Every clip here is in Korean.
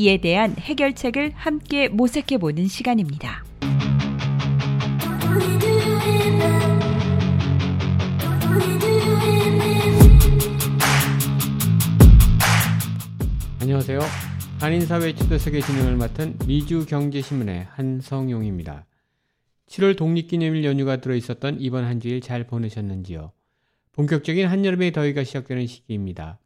이에 대한 해결책을 함께 모색해 보는 시간입니다. 안녕하세요. 한인사회 초대석의 진행을 맡은 미주경제신문의 한성용입니다. 7월 독립기념일 연휴가 들어있었던 이번 한 주일 잘 보내셨는지요? 본격적인 한여름의 더위가 시작되는 시기입니다.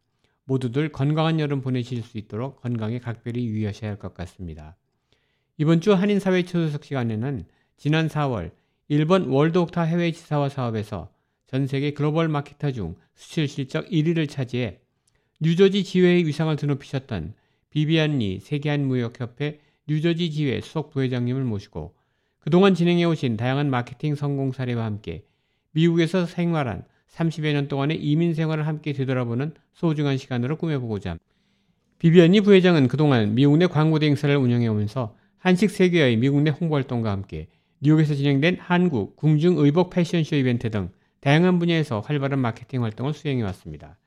모두들 건강한 여름 보내실 수 있도록 건강에 각별히 유의하셔야 할 것 같습니다. 이번 주 한인사회 초대석 시간에는 지난 4월 일본 월드옥타 해외 지사화 사업에서 전 세계 글로벌 마케터 중 수출 실적 1위를 차지해 뉴저지 지회의 위상을 드높이셨던 비비안 리 세계한인무역협회 뉴저지 지회 수석 부회장님을 모시고 그동안 진행해 오신 다양한 마케팅 성공 사례와 함께 미국에서 생활한 30여 년 동안의 이민 생활을 함께 되돌아보는 소중한 시간으로 꾸며보고자 비비안 리 부회장은 그동안 미국 내 광고 대행사를 운영해 오면서 한식 세계의 미국 내 홍보 활동과 함께 뉴욕에서 진행된 한국 궁중 의복 패션쇼 이벤트 등 다양한 분야에서 활발한 마케팅 활동을 수행해 왔습니다.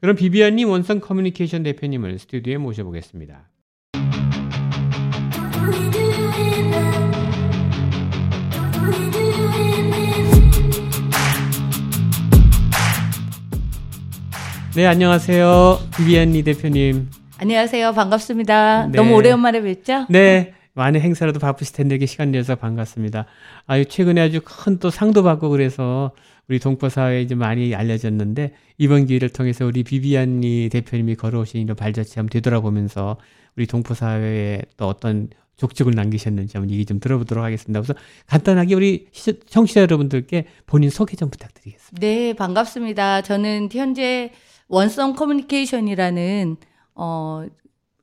그럼 비비안님 원성 커뮤니케이션 대표님을 스튜디오에 모셔보겠습니다. 네, 안녕하세요. 비비안리 대표님. 안녕하세요. 반갑습니다. 네. 너무 오랜만에 뵙죠? 네, 많은 행사라도 바쁘실 텐데 이렇게 시간 내서 반갑습니다. 아유, 최근에 아주 큰 또 상도 받고 그래서 우리 동포 사회에 이제 많이 알려졌는데 이번 기회를 통해서 우리 비비안리 대표님이 걸어오신 이런 발자취 한번 되돌아보면서 우리 동포 사회에 또 어떤 족적을 남기셨는지 한번 얘기 좀 들어보도록 하겠습니다. 그래서 간단하게 우리 시- 청취자 여러분들께 본인 소개 좀 부탁드리겠습니다. 네, 반갑습니다. 저는 현재 원썸 커뮤니케이션이라는 어,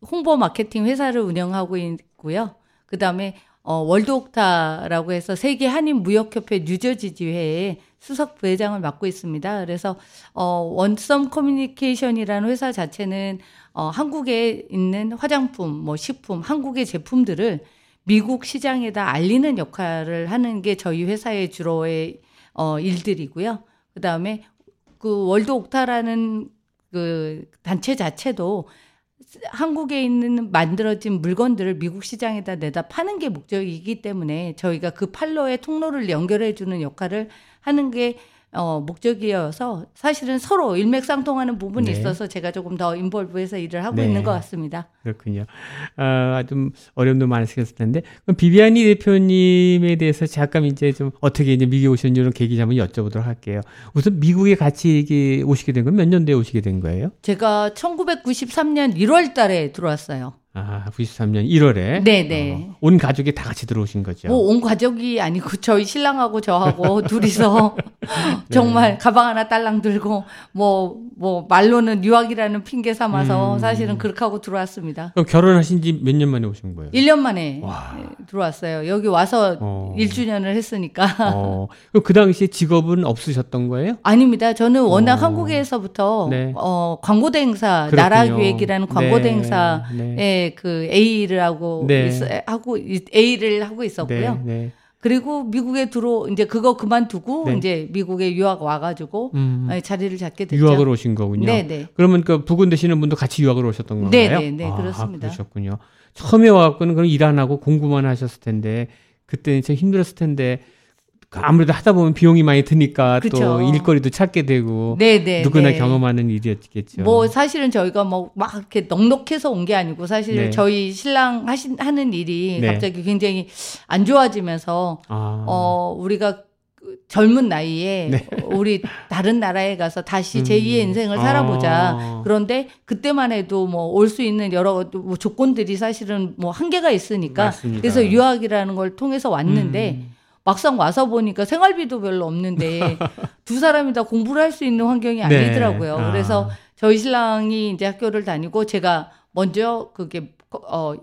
홍보 마케팅 회사를 운영하고 있고요. 그 다음에 어, 월드옥타라고 해서 세계 한인 무역협회 뉴저지 지회의 수석 부회장을 맡고 있습니다. 그래서 어, 원썸 커뮤니케이션이라는 회사 자체는 어, 한국에 있는 화장품, 뭐 식품, 한국의 제품들을 미국 시장에다 알리는 역할을 하는 게 저희 회사의 주로의 어, 일들이고요. 그 다음에 그 월드 옥타라는 그 단체 자체도 한국에 있는 만들어진 물건들을 미국 시장에다 내다 파는 게 목적이기 때문에 저희가 그 팔로의 통로를 연결해 주는 역할을 하는 게 어, 목적이어서 사실은 서로 일맥상통하는 부분이 네. 있어서 제가 조금 더 인볼브해서 일을 하고 네. 있는 것 같습니다. 그렇군요. 아, 좀 어려움도 많으시겠을 텐데 그럼 비비안리 대표님에 대해서 잠깐 이제 좀 어떻게 이제 미국에 오셨는지 이런 계기 한번 여쭤보도록 할게요. 우선 미국에 같이 이게 오시게 된 건 몇 년도에 오시게 된 거예요? 제가 1993년 1월 달에 들어왔어요. 아, 93년 1월에. 네네. 온 가족이 다 같이 들어오신 거죠. 뭐 온 가족이 아니고 저희 신랑하고 저하고 둘이서 정말 가방 하나 딸랑 들고 뭐뭐 말로는 유학이라는 핑계 삼아서 음. 사실은 그렇게 하고 들어왔습니다. 그럼 결혼하신 지 몇 년 만에 오신 거예요? 1년 만에 와. 네, 들어왔어요. 여기 와서 어. 1주년을 했으니까. 어, 그럼 그 당시에 직업은 없으셨던 거예요? 아닙니다. 저는 워낙 어. 한국에서부터 네. 어, 광고대 행사, 그렇군요. 나라 기획이라는 광고대 네, 행사에 네. 그 A를 하고 네. 있- 하고 있- A를 하고 있었고요. 네, 네. 그리고 미국에 들어 이제 그거 그만두고 네. 이제 미국에 유학 와가지고 음, 네, 자리를 잡게 됐죠. 유학을 오신 거군요. 네네. 그러면 그 부근 되시는 분도 같이 유학을 오셨던 건가요? 네, 네, 네, 아, 그렇습니다. 그러셨군요. 처음에 와갖고는 그럼 일 안 하고 공부만 하셨을 텐데 그때는 참 힘들었을 텐데 그 아무래도 하다 보면 비용이 많이 드니까 또 그쵸. 일거리도 찾게 되고 네네. 누구나 네. 경험하는 일이었겠죠. 뭐 사실은 저희가 뭐 막 이렇게 넉넉해서 온 게 아니고 사실 네. 저희 신랑 하신 하는 일이 네. 갑자기 굉장히 안 좋아지면서 아, 어 우리가 그 젊은 나이에 네. 우리 다른 나라에 가서 다시 음. 제2의 인생을 살아보자. 아. 그런데 그때만 해도 뭐 올 수 있는 여러 뭐 조건들이 사실은 뭐 한계가 있으니까 맞습니다. 그래서 유학이라는 걸 통해서 왔는데 음. 막상 와서 보니까 생활비도 별로 없는데 두 사람이 다 공부를 할 수 있는 환경이 네. 아니더라고요. 아. 그래서 저희 신랑이 이제 학교를 다니고 제가 먼저 그게 어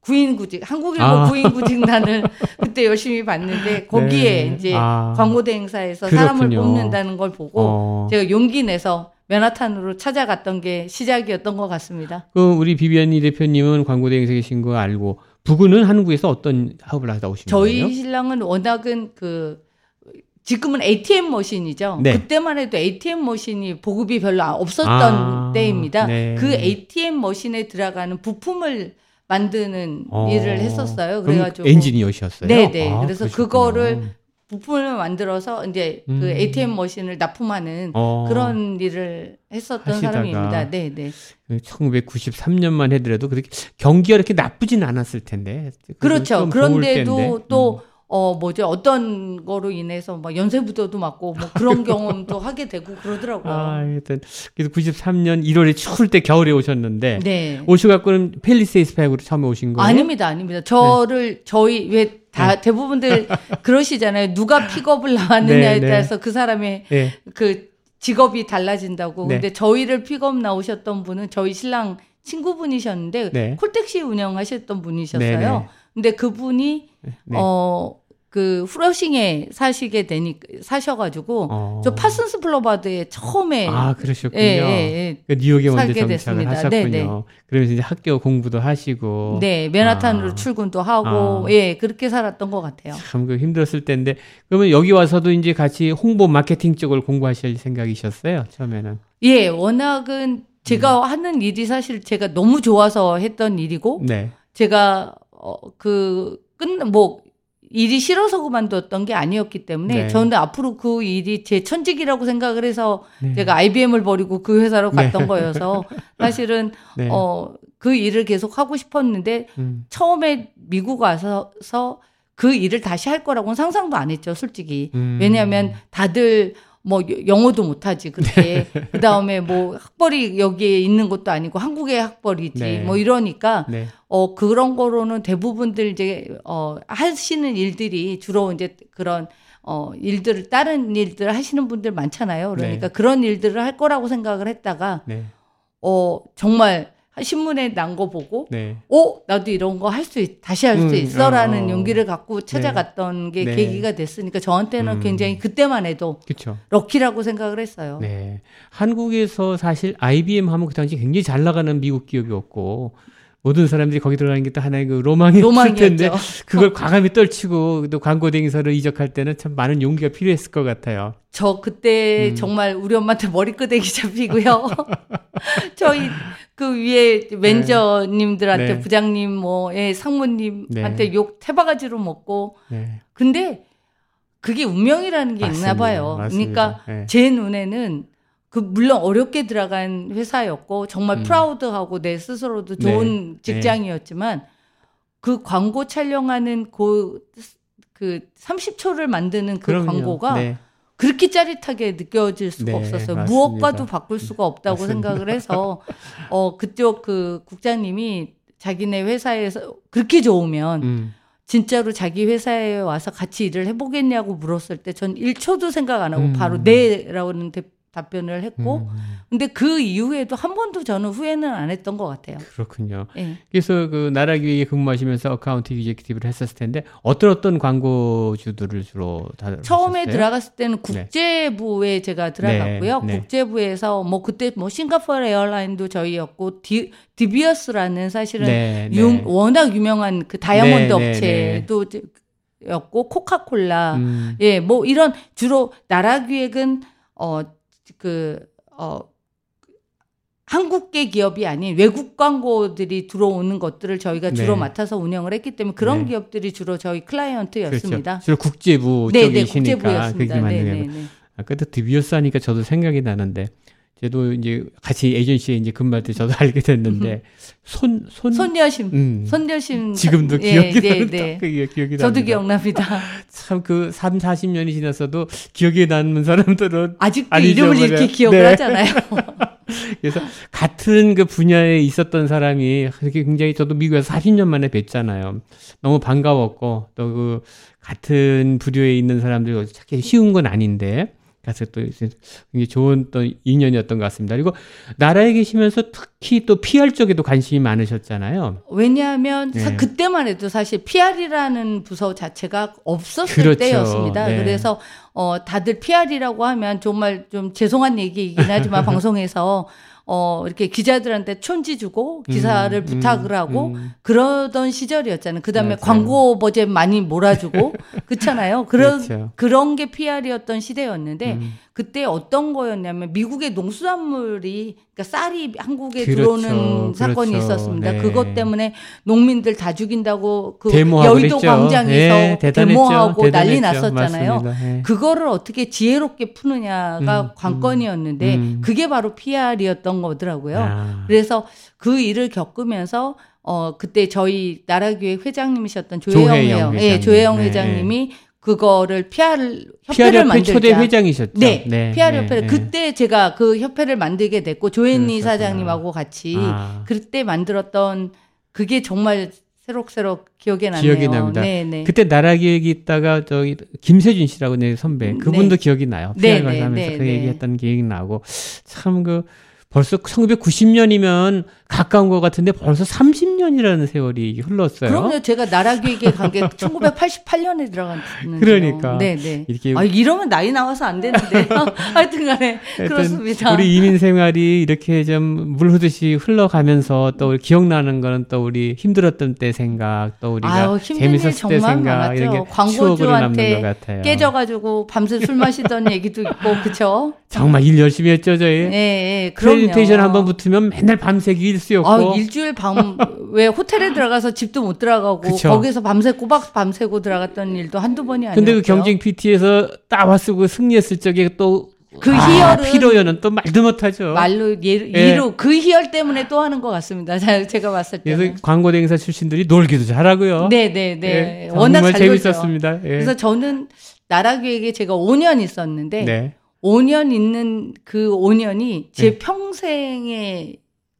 구인구직 한국일보 아. 구인구직단을 그때 열심히 봤는데 거기에 네. 이제 아. 광고 대행사에서 사람을 그렇군요. 뽑는다는 걸 보고 어. 제가 용기 내서 맨하탄으로 찾아갔던 게 시작이었던 것 같습니다. 그 우리 비비안이 대표님은 광고 대행사에 계신 거 알고 부부는 한국에서 어떤 사업을 하다 오신 저희 거예요? 신랑은 워낙은 그 지금은 ATM 머신이죠. 네. 그때만 해도 ATM 머신이 보급이 별로 없었던 아, 때입니다. 네. 그 ATM 머신에 들어가는 부품을 만드는 어. 일을 했었어요. 그래가지고 엔지니어셨어요? 네네. 아, 그래서 그러셨군요. 그거를 부품을 만들어서 이제 음. 그 ATM 머신을 납품하는 어, 그런 일을 했었던 하시다가. 사람입니다. 네 네. 1993년만 해더라도 그렇게 경기가 이렇게 나쁘진 않았을 텐데. 그렇죠. 그런데도 텐데. 음. 또 어, 뭐죠, 어떤 거로 인해서 막 연쇄부도도 맞고 뭐 그런 경험도 하게 되고 그러더라고요. 아, 하여튼 그래서 93년 1월에 추울 때 겨울에 오셨는데 네. 오셔갖고는 펠리세이스 팩으로 처음에 오신 거예요? 아닙니다, 아닙니다. 저를 저희 왜 다 대부분들 그러시잖아요. 누가 픽업을 나왔느냐에 네, 네. 따라서 그 사람의 네. 그 직업이 달라진다고. 네. 근데 저희를 픽업 나오셨던 분은 저희 신랑 친구분이셨는데 네. 콜택시 운영하셨던 분이셨어요. 네, 네. 근데 그분이 네. 어그 플러싱에 사시게 되니 사셔가지고 어. 저 Parsons Boulevard에 처음에 아, 그러셨군요. 예, 예, 그 뉴욕에 먼저 정착을 됐습니다. 하셨군요. 네, 네. 그러면서 이제 학교 공부도 예. 하시고. 네 맨하탄으로 아. 출근도 하고 아. 예 그렇게 살았던 것 같아요. 참 그 힘들었을 텐데 그러면 여기 와서도 이제 같이 홍보 마케팅 쪽을 공부하실 생각이셨어요 처음에는 예 워낙은 제가 음. 하는 일이 사실 제가 너무 좋아서 했던 일이고 네 제가 어, 어그끝뭐 일이 싫어서 그만뒀던 게 아니었기 때문에 네. 저는 앞으로 그 일이 제 천직이라고 생각을 해서 네. 제가 IBM을 버리고 그 회사로 네. 갔던 거여서 사실은 네. 어그 일을 계속 하고 싶었는데 음. 처음에 미국 와서 그 일을 다시 할 거라고는 상상도 안 했죠, 솔직히. 음. 왜냐하면 다들 뭐 여- 영어도 못하지 그때 그 다음에 뭐 학벌이 여기에 있는 것도 아니고 한국의 학벌이지 네. 뭐 이러니까 네. 어 그런 거로는 대부분들 이제 어 하시는 일들이 주로 이제 그런 어 일들을 다른 일들을 하시는 분들 많잖아요. 그러니까 네. 그런 일들을 할 거라고 생각을 했다가 네. 어 정말 신문에 난 거 보고 네. 어 나도 이런 거 할수 있, 다시 할수 음, 있어라는 어. 용기를 갖고 찾아갔던 게 네. 계기가 됐으니까 저한테는 음. 굉장히 그때만 해도 그렇죠. 럭키라고 생각을 했어요. 네. 한국에서 사실 IBM 하면 그 당시 굉장히 잘 나가는 미국 기업이었고 모든 사람들이 거기 들어가는 게 또 하나의 그 로망이었을 텐데 로망이었죠. 그걸 과감히 떨치고 또 광고 대행사로 이적할 때는 참 많은 용기가 필요했을 것 같아요. 저 그때 음. 정말 우리 엄마한테 머리끄댕이 잡히고요. 저희 그 위에 매니저님들한테 네. 부장님 뭐 예, 상무님한테 네. 욕 태바가지로 먹고 네. 근데 그게 운명이라는 게 있나 맞습니다. 봐요. 맞습니다. 그러니까 네. 제 눈에는 그 물론 어렵게 들어간 회사였고 정말 음. 프라우드하고 내 스스로도 좋은 네. 직장이었지만 그 광고 촬영하는 그, 그 30초를 만드는 그 그럼요. 광고가 네. 그렇게 짜릿하게 느껴질 수가 네, 없었어요. 맞습니다. 무엇과도 바꿀 수가 없다고 맞습니다. 생각을 해서 어 그쪽 그 국장님이 자기네 회사에서 그렇게 좋으면 음. 진짜로 자기 회사에 와서 같이 일을 해보겠냐고 물었을 때 전 1초도 생각 안 하고 음. 바로 네라고는 대- 답변을 했고 음. 근데 그 이후에도 한 번도 저는 후회는 안 했던 것 같아요. 그렇군요. 예. 그래서 그 나라 기획에 근무하시면서 account executive를 했었을 텐데 어떤 어떤 광고주들을 주로 다 처음에 들어갔을 때는 네. 국제부에 제가 들어갔고요. 네, 네. 국제부에서 뭐 그때 뭐 싱가포르 Airline도 저희였고 디, 디비어스라는 사실은 네, 네. 유- 워낙 유명한 그 다이아몬드 네, 네, 업체도 였고 코카콜라 음, 예, 뭐 이런 주로 나라 기획은 어 그 어 한국계 기업이 아닌 외국 광고들이 들어오는 것들을 저희가 주로 네. 맡아서 운영을 했기 때문에 그런 네. 기업들이 주로 저희 클라이언트였습니다. 그렇죠. 주로 국제부 네, 네, 쪽이시니까 국제부였습니다. 그게 네, 맞는 네, 거예요. 네. 아까도 드비어스 하니까 저도 생각이 나는데 저도 이제 같이 에이전시에 이제 근무할 때 저도 알게 됐는데 손 손 손여심, 음. 손여심 지금도 예, 기억이 네, 나는 네. 그 기억이 저도 납니다. 기억납니다. 참 그 3, 40년이 지났어도 기억에 남는 사람들은 아직도 아니죠, 이름을 그래. 이렇게 기억을 네. 하잖아요. 그래서 같은 그 분야에 있었던 사람이 그렇게 굉장히 저도 미국에서 40년 만에 뵀잖아요. 너무 반가웠고 또 그 같은 부류에 있는 사람들 찾기 쉬운 건 아닌데 가서 또 굉장히 좋은 또 인연이었던 것 같습니다. 그리고 나라에 계시면서 특히 또 PR 쪽에도 관심이 많으셨잖아요. 왜냐하면 네. 사- 그때만 해도 사실 PR이라는 부서 자체가 없었을 그렇죠. 때였습니다. 네. 그래서 어 다들 PR이라고 하면 정말 좀 죄송한 얘기이긴 하지만 방송에서 어 이렇게 기자들한테 촌지 주고 기사를 음, 부탁을 음, 하고 음. 그러던 시절이었잖아요. 그다음에 맞아요. 광고 버젯 많이 몰아주고 그렇잖아요. 그런 그렇죠. 그런 게 PR이었던 시대였는데 음. 그때 어떤 거였냐면 미국의 농수산물이 그러니까 쌀이 한국에 그렇죠. 들어오는 사건이 그렇죠. 있었습니다. 네. 그것 때문에 농민들 다 죽인다고 그 여의도 그랬죠. 광장에서 예, 대단했죠. 데모하고 난리 대단했죠. 났었잖아요. 맞습니다. 예. 그거를 어떻게 지혜롭게 푸느냐가 음, 관건이었는데 음. 그게 바로 PR이었던 거더라고요. 아. 그래서 그 일을 겪으면서 어 그때 저희 나라교회 회장님이셨던 조혜영 회장. 예, 조혜영 네. 회장님이 그거를 PR 협회를 협회 만들자. 초대 회장이셨죠. 네, PR 네, 협회를 네. 그때 제가 그 협회를 만들게 됐고 그러셨구나. 사장님하고 같이 아. 그때 만들었던 그게 정말 새록새록 기억에 나네요. 기억이 납니다. 네, 네. 그때 나라 기획이 있다가 저기 김세준 씨라고 내 선배 그분도 기억이 나요. 네, PR 네, 하면서 네, 그 네. 얘기했던 기억이 나고 참 그 벌써 1990년이면 가까운 것 같은데 벌써 30년이라는 세월이 흘렀어요. 그럼요. 제가 나라기획에 간 게 1988년에 들어갔는데. 그러니까. 네, 네. 이렇게 아, 이러면 나이 나와서 안 되는데. 하여튼 간에 그렇습니다. 우리 이민 생활이 이렇게 좀 물 흐듯이 흘러가면서 또 우리 기억나는 거는 또 우리 힘들었던 때 생각, 또 우리가 아유, 재밌었을 때 생각 많았죠. 이런 게 광고주한테 남는 것 같아요. 깨져 가지고 밤새 술 마시던 얘기도 있고, 그쵸? 정말 일 열심히 했죠 저희. 예, 예, 그럼요. 프레젠테이션 한번 붙으면 맨날 밤새기 일수였고 아, 일주일 밤, 왜 호텔에 들어가서 집도 못 들어가고, 그쵸. 거기서 밤새 꼬박 밤새고 들어갔던 일도 한두 번이 아니었죠. 근데 그 경쟁 PT에서 따와 쓰고 승리했을 적에 또그 아, 희열은 피로연은 또 말도 못하죠. 말로 예, 예. 이로 그 희열 때문에 또 하는 것 같습니다. 자, 제가 봤을 때는. 그래서 광고 대행사 출신들이 놀기도 잘하고요. 네, 네, 네. 예, 워낙 잘. 재밌었습니다. 예. 그래서 저는 나라교육에 제가 5년 있었는데 네. 5년 있는 그 5년이 제 네. 평생의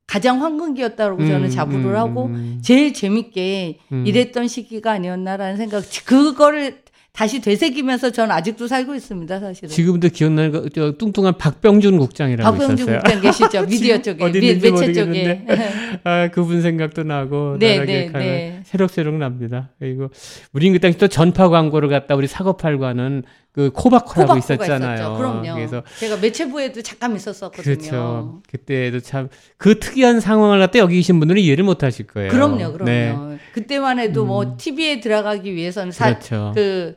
가장 황금기였다고 저는 음, 자부를 음, 하고 음. 제일 재밌게 음. 일했던 시기가 아니었나라는 생각. 그거를 다시 되새기면서 저는 아직도 살고 있습니다, 사실은. 지금도 기억나는 거, 저 뚱뚱한 박병준 국장이라고 박병준 있었어요. 국장 계시죠? 미디어 쪽에, 미, 매체 쪽에. 아, 그분 생각도 나고 네, 네, 네. 새록새록 납니다. 그리고 우린 그 당시 또 전파 광고를 갖다 우리 사고팔과는 그 코바코라고 있었잖아요. 있었죠. 그럼요. 그래서 제가 매체부에도 잠깐 있었었거든요. 그렇죠. 그때도 참 그 특이한 상황을 갖다 여기 계신 분들은 이해를 못 하실 거예요. 그럼요, 그럼요. 네. 그때만 해도 음. 뭐 TV에 들어가기 위해서는 사, 그렇죠. 그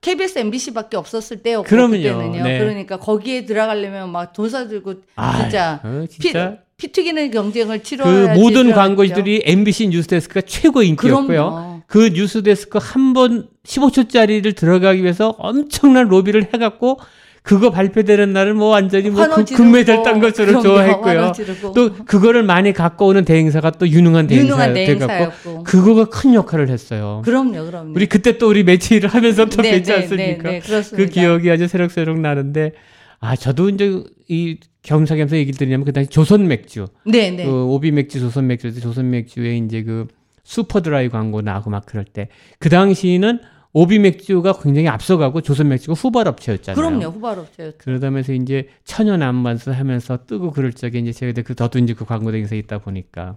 KBS, MBC밖에 없었을 때였고 그럼요. 그때는요. 네. 그러니까 거기에 들어가려면 막돈 써들고 아, 진짜 어, 피, 진짜 피 튀기는 경쟁을 그 치러야지 모든. 광고주들이 MBC 뉴스데스크가 최고 인기였고요. 그럼요. 그 뉴스 데스크 한 번 15초짜리를 들어가기 위해서 엄청난 로비를 해갖고 그거 발표되는 날을 뭐 완전히 뭐 금- 지르고, 금메달 딴 것처럼. 좋아했고요. 또 그거를 많이 갖고 오는 대행사가 또 유능한 대행사가 돼갖고. 그거가 큰 역할을 했어요. 그럼요, 그럼요. 우리 그때 또 우리 매체 일을 하면서 또 네, 뵙지 네, 않습니까? 네, 네, 그. 기억이 아주 새록새록 나는데 아 저도 이제 이 겸사겸사 얘기를 드리냐면 그 당시 조선 맥주 네, 네. 그 오비 맥주, 조선 맥주, 조선 맥주에 이제 그 슈퍼 드라이 광고 나고 막 그럴 때 그 당시는 오비 맥주가 굉장히 앞서가고 조선 맥주가 후발업체였잖아요. 그럼요, 후발업체였죠. 그러다면서 이제 천연 안반수 하면서 뜨고 그럴 적에 이제 제가 그 이제 그 광고 대행사에 있다 보니까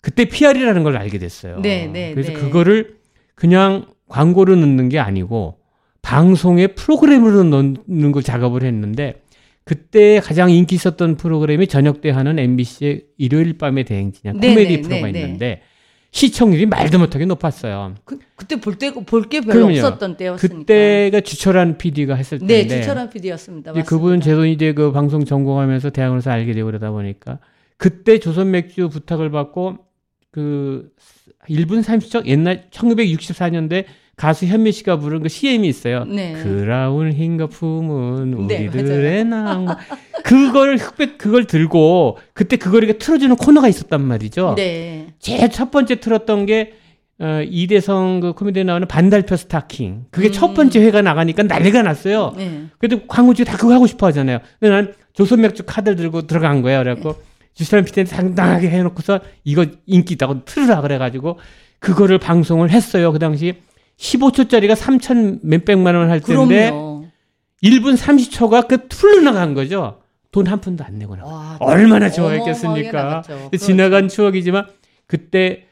그때 PR이라는 걸 알게 됐어요. 네, 네, 그래서 네. 그거를 그냥 광고로 넣는 게 아니고 방송에 프로그램으로 넣는 걸 작업을 했는데 그때 가장 인기 있었던 프로그램이 저녁 때 하는 MBC의 일요일 밤의 대행진이야 네, 코미디 네, 프로가 네, 네. 있는데 시청률이 말도 못하게 높았어요. 그, 그때 볼 때, 볼 게 별로 그럼요. 없었던 때였으니까. 그때가 주철한 PD가 했을 네, 때인데 주철한 PD였습니다. 그분 제도 이제 그 방송 전공하면서 대학원에서 알게 되고 그러다 보니까 그때 조선 맥주 부탁을 받고 그 1분 30초 옛날 1964년대 가수 현미 씨가 부른 그 CM이 있어요. 네. 그라운 흰 거 품은 네, 우리들의 낭 그걸 흑백 그걸 들고 그때 그걸 이렇게 틀어주는 코너가 있었단 말이죠. 네. 제일 첫 번째 틀었던 게 어, 이대성 그 코미디에 나오는 반달표 스타킹. 그게 음. 첫 번째 회가 나가니까 난리가 났어요. 네. 그래도 광고주가 다 그거 하고 싶어 하잖아요. 근데 난 조선맥주 카드를 들고 들어간 거예요. 그래갖고 주스란 피디는 당당하게 해놓고서 이거 인기 있다고 틀으라 그래가지고 그거를 방송을 했어요. 그 당시 15초짜리가 3천 몇백만 원 할 때인데 그럼요. 1분 30초가 그 풀러나간 거죠. 돈 한 푼도 안 내고 나가. 와, 얼마나 좋아했겠습니까? 나갔죠. 그렇죠. 지나간 추억이지만 그때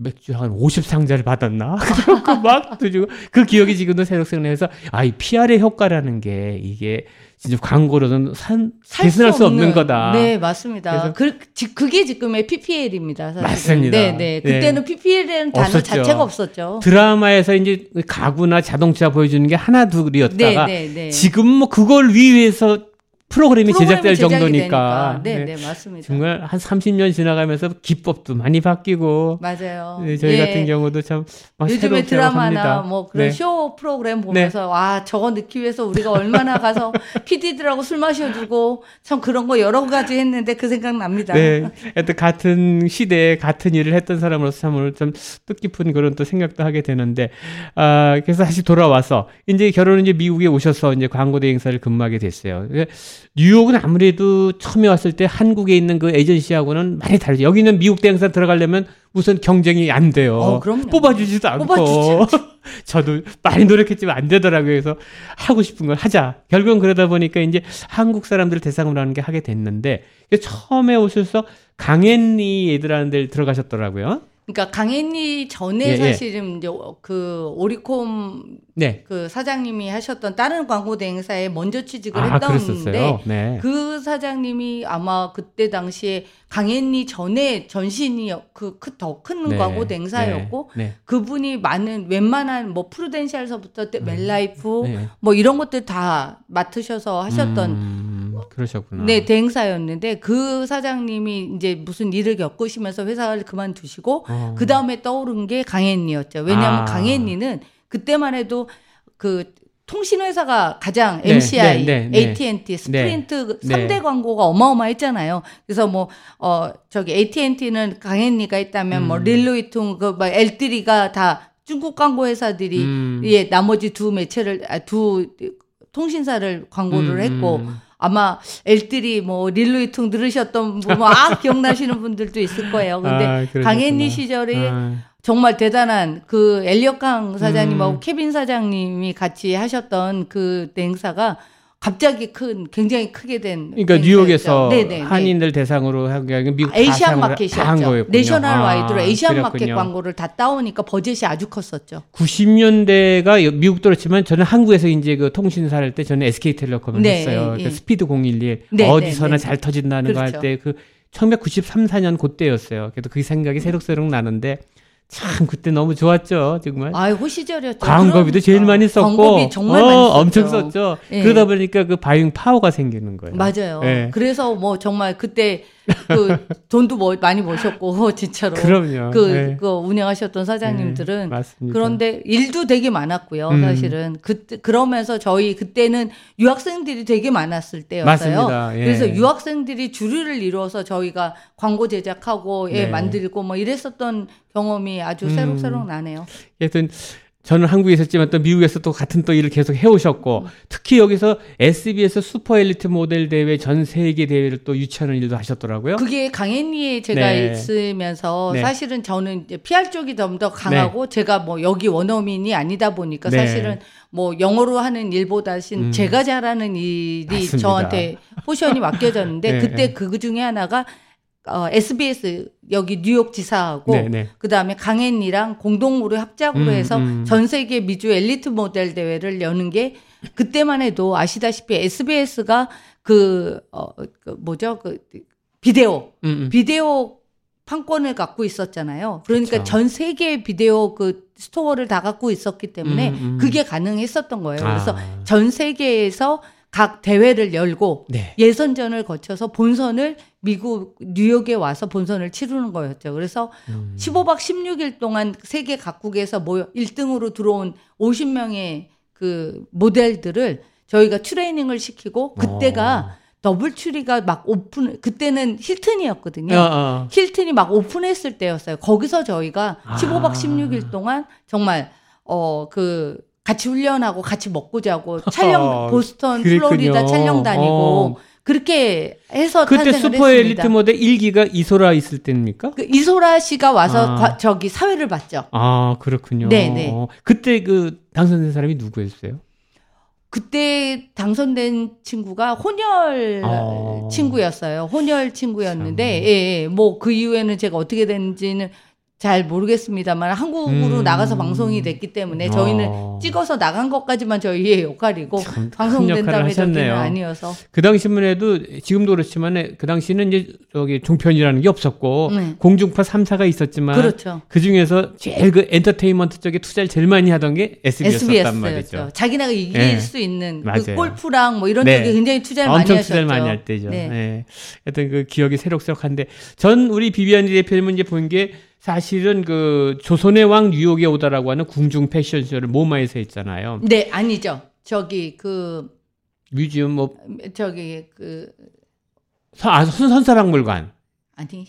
맥주 한 50상자를 받았나? 그렇고 막 드시고 그 기억이 지금도 새록새록해서 아, 이 PR의 효과라는 게 이게 진짜 광고로는 산살 계산할 수 없는 없는- 거다. 네, 맞습니다. 그래서- 그, 지- 그게 지금의 PPL입니다. 사실은. 맞습니다. 네, 네. 그때는 PPL이라는 단어 없었죠. 자체가 없었죠. 드라마에서 이제 가구나 자동차 보여주는 게 하나 네, 둘이었다가 네, 네. 지금 뭐 그걸 위해서 프로그램이 제작될 제작이 정도니까. 네, 네. 네, 맞습니다. 정말 한 30년 지나가면서 기법도 많이 바뀌고 맞아요. 네, 저희 예. 같은 경우도 참막 요즘에 드라마나 합니다. 뭐 그런 네. 쇼 프로그램 보면서 와 저거 넣기 위해서 우리가 얼마나 가서 PD들하고 술 마셔주고 참 그런 거 여러 가지 했는데 그 생각 납니다. 네, 하여튼 같은 시대에 같은 일을 했던 사람으로서 참 오늘 좀 뜻깊은 그런 또 생각도 하게 되는데, 아, 그래서 다시 돌아와서, 이제 결혼은 이제 미국에 오셔서 이제 광고 대 행사를 근무하게 됐어요. 그 뉴욕은 아무래도 처음에 왔을 때 한국에 있는 그 에이전시하고는 많이 다르죠. 여기는 미국 대행사 들어가려면 우선 경쟁이 안 돼요. 어. 뽑아주지도 않고. 뽑아주지 저도 많이 노력했지만 안 되더라고요. 그래서 하고 싶은 걸 하자. 결국은 그러다 보니까 이제 한국 사람들을 대상으로 하는 게 하게 됐는데 처음에 오셔서 강앤리 애들하는 데를 들어가셨더라고요. 그러니까 강혜니 전에 예, 예. 사실은 이제 그 오리콤 네. 그 사장님이 하셨던 다른 광고 대행사에 먼저 취직을 아, 했던데. 네. 그 사장님이 아마 그때 당시에 강혜니 전에 전신이 그더큰 네. 광고 대행사였고 네. 그분이 많은 웬만한 뭐 프루덴셜서부터 때 멜라이프 네. 네. 뭐 이런 것들 다 맡으셔서 하셨던 음, 그러셨구나. 네 대행사였는데 그 사장님이 이제 무슨 일을 겪으시면서 회사를 그만두시고 어. 그 다음에 떠오른 게 강앤리였죠. 왜냐하면 아. 강앤리는 그때만 해도 그 통신회사가 가장 네, MCI, 네, 네, 네. AT&T, 스프린트 네. 3대 광고가 어마어마했잖아요. 그래서 뭐, 어, 저기 AT&T는 강앤리가 있다면 뭐 음. 릴루이퉁, 그, 뭐, L3가 다 중국 광고 회사들이 음. 예, 나머지 두 매체를, 아, 두 통신사를 광고를 음, 했고 음. 아마 L3 뭐 릴루이퉁 들으셨던 분, 뭐, 아, 기억나시는 분들도 있을 거예요. 근데 아. 강앤리 시절에 아, 정말 대단한 그 엘리엇 강 사장님하고 음. 케빈 사장님이 같이 하셨던 그 행사가 갑자기 큰 굉장히 크게 된 그러니까. 뉴욕에서 네네네. 한인들 대상으로 하기 위해 미국 다 에이시안 마켓이었죠. 거였군요. 내셔널 아, 와이드로 에이시안 마켓 그랬군요. 광고를 다 따오니까 버젯이 아주 컸었죠. 90년대가 미국도 그렇지만 저는 한국에서 이제 그 통신사 할때 저는 SK텔레콤을 네, 했어요. 예, 그 예. 스피드 011 네, 어디서나 네, 네. 잘 터진다는 거할 그렇죠. 때그 1993, 4년 그때였어요. 그래도 그 생각이 새록새록 나는데 참 그때 너무 좋았죠, 정말. 아유, 호시절이었죠. 광고비도 그럼, 제일 어, 많이 썼고, 광고비 정말 어, 많이 썼죠. 엄청 썼죠. 예. 그러다 보니까 그 바잉 파워가 생기는 거예요. 맞아요. 예. 그래서 뭐 정말 그때 그 돈도 뭐 많이 버셨고 진짜로 그럼요. 그, 예. 그 운영하셨던 사장님들은 예, 맞습니다. 그런데 일도 되게 많았고요, 음. 사실은. 그, 그러면서 저희 그때는 유학생들이 되게 많았을 때였어요. 맞습니다. 예. 그래서 유학생들이 주류를 이루어서 저희가 광고 제작하고 예, 네. 만들고 뭐 이랬었던 경험이 아주 음. 새록새록 나네요. 하여튼 저는 한국에 있었지만 또 미국에서 또 같은 또 일을 계속 해오셨고 특히 여기서 SBS 슈퍼 엘리트 모델 대회 전 세계 대회를 또 유치하는 일도 하셨더라고요. 그게 강앤리에 제가 네. 있으면서 네. 사실은 저는 PR 쪽이 좀 더 강하고 제가 뭐 여기 원어민이 아니다 보니까 네. 사실은 뭐 영어로 하는 일보다 신 음. 제가 잘하는 일이 맞습니다. 저한테 포션이 맡겨졌는데 네, 그때 네. 그 중에 하나가 어, SBS 여기 뉴욕 지사하고 네, 네. 그다음에 강앤리랑 공동으로 합작으로 음, 해서 음. 전 세계 미주 엘리트 모델 대회를 여는 게 그때만 해도 아시다시피 SBS가 그, 어, 그 뭐죠? 그 비데오 음, 음. 비데오 판권을 갖고 있었잖아요. 그러니까 그쵸. 전 세계 비데오 그 store를 다 갖고 있었기 때문에 음, 음. 그게 가능했었던 거예요. 그래서 아. 전 세계에서 각 대회를 열고 네. 예선전을 거쳐서 본선을 미국 뉴욕에 와서 본선을 치르는 거였죠. 그래서 음. 15박 16일 동안 세계 각국에서 모여 1등으로 들어온 50명의 그 모델들을 저희가 트레이닝을 시키고 그때가 어. DoubleTree가 막 오픈 그때는 힐튼이었거든요. 어, 어. 힐튼이 막 오픈했을 때였어요. 거기서 저희가 아. 15박 16일 동안 정말 어그 같이 훈련하고 같이 먹고 자고 촬영 어, 보스턴 그랬군요. 플로리다 촬영 다니고 어. 그렇게 해서 그때 슈퍼. 엘리트 모델 1기가 이소라 있을 때입니까? 그 이소라 씨가 와서 아. 과- 저기 사회를 봤죠. 아, 그렇군요. 네, 네. 어, 그때 그 당선된 사람이 누구였어요? 그때 당선된 친구가 혼혈 어. 친구였어요. 혼혈 친구였는데, 참. 예, 예. 뭐 그 이후에는 제가 어떻게 됐는지는 잘 모르겠습니다만 한국으로 음. 나가서 방송이 됐기 때문에 저희는 어. 찍어서 나간 것까지만 저희의 역할이고 방송된 다음에 하셨네요. 아니어서 그 당시만 해도 지금도 그렇지만 그 당시는 이제 저기 종편이라는 게 없었고 네. 공중파 3사가 있었지만 그렇죠. 그 중에서 제일 그 엔터테인먼트 쪽에 투자를 제일 많이 하던 게 SBS였단 SBS였죠. 말이죠. 자기네가 이길 예. 수 있는 그. 골프랑 뭐 이런 네. 쪽에 굉장히 투자를 많이 엄청 하셨죠. 투자를 많이 할 때죠. 네. 예. 하여튼 그 기억이 새록새록한데 전 우리 비비안 대표님은 이제 본게 사실은 그 조선의 왕 뉴욕에 오다라고 하는 궁중 패션쇼를 MoMA에서 했잖아요. 네, 아니죠. 저기 그 museum 뭐 저기 그 선- 아, 선- 선사박물관, 아니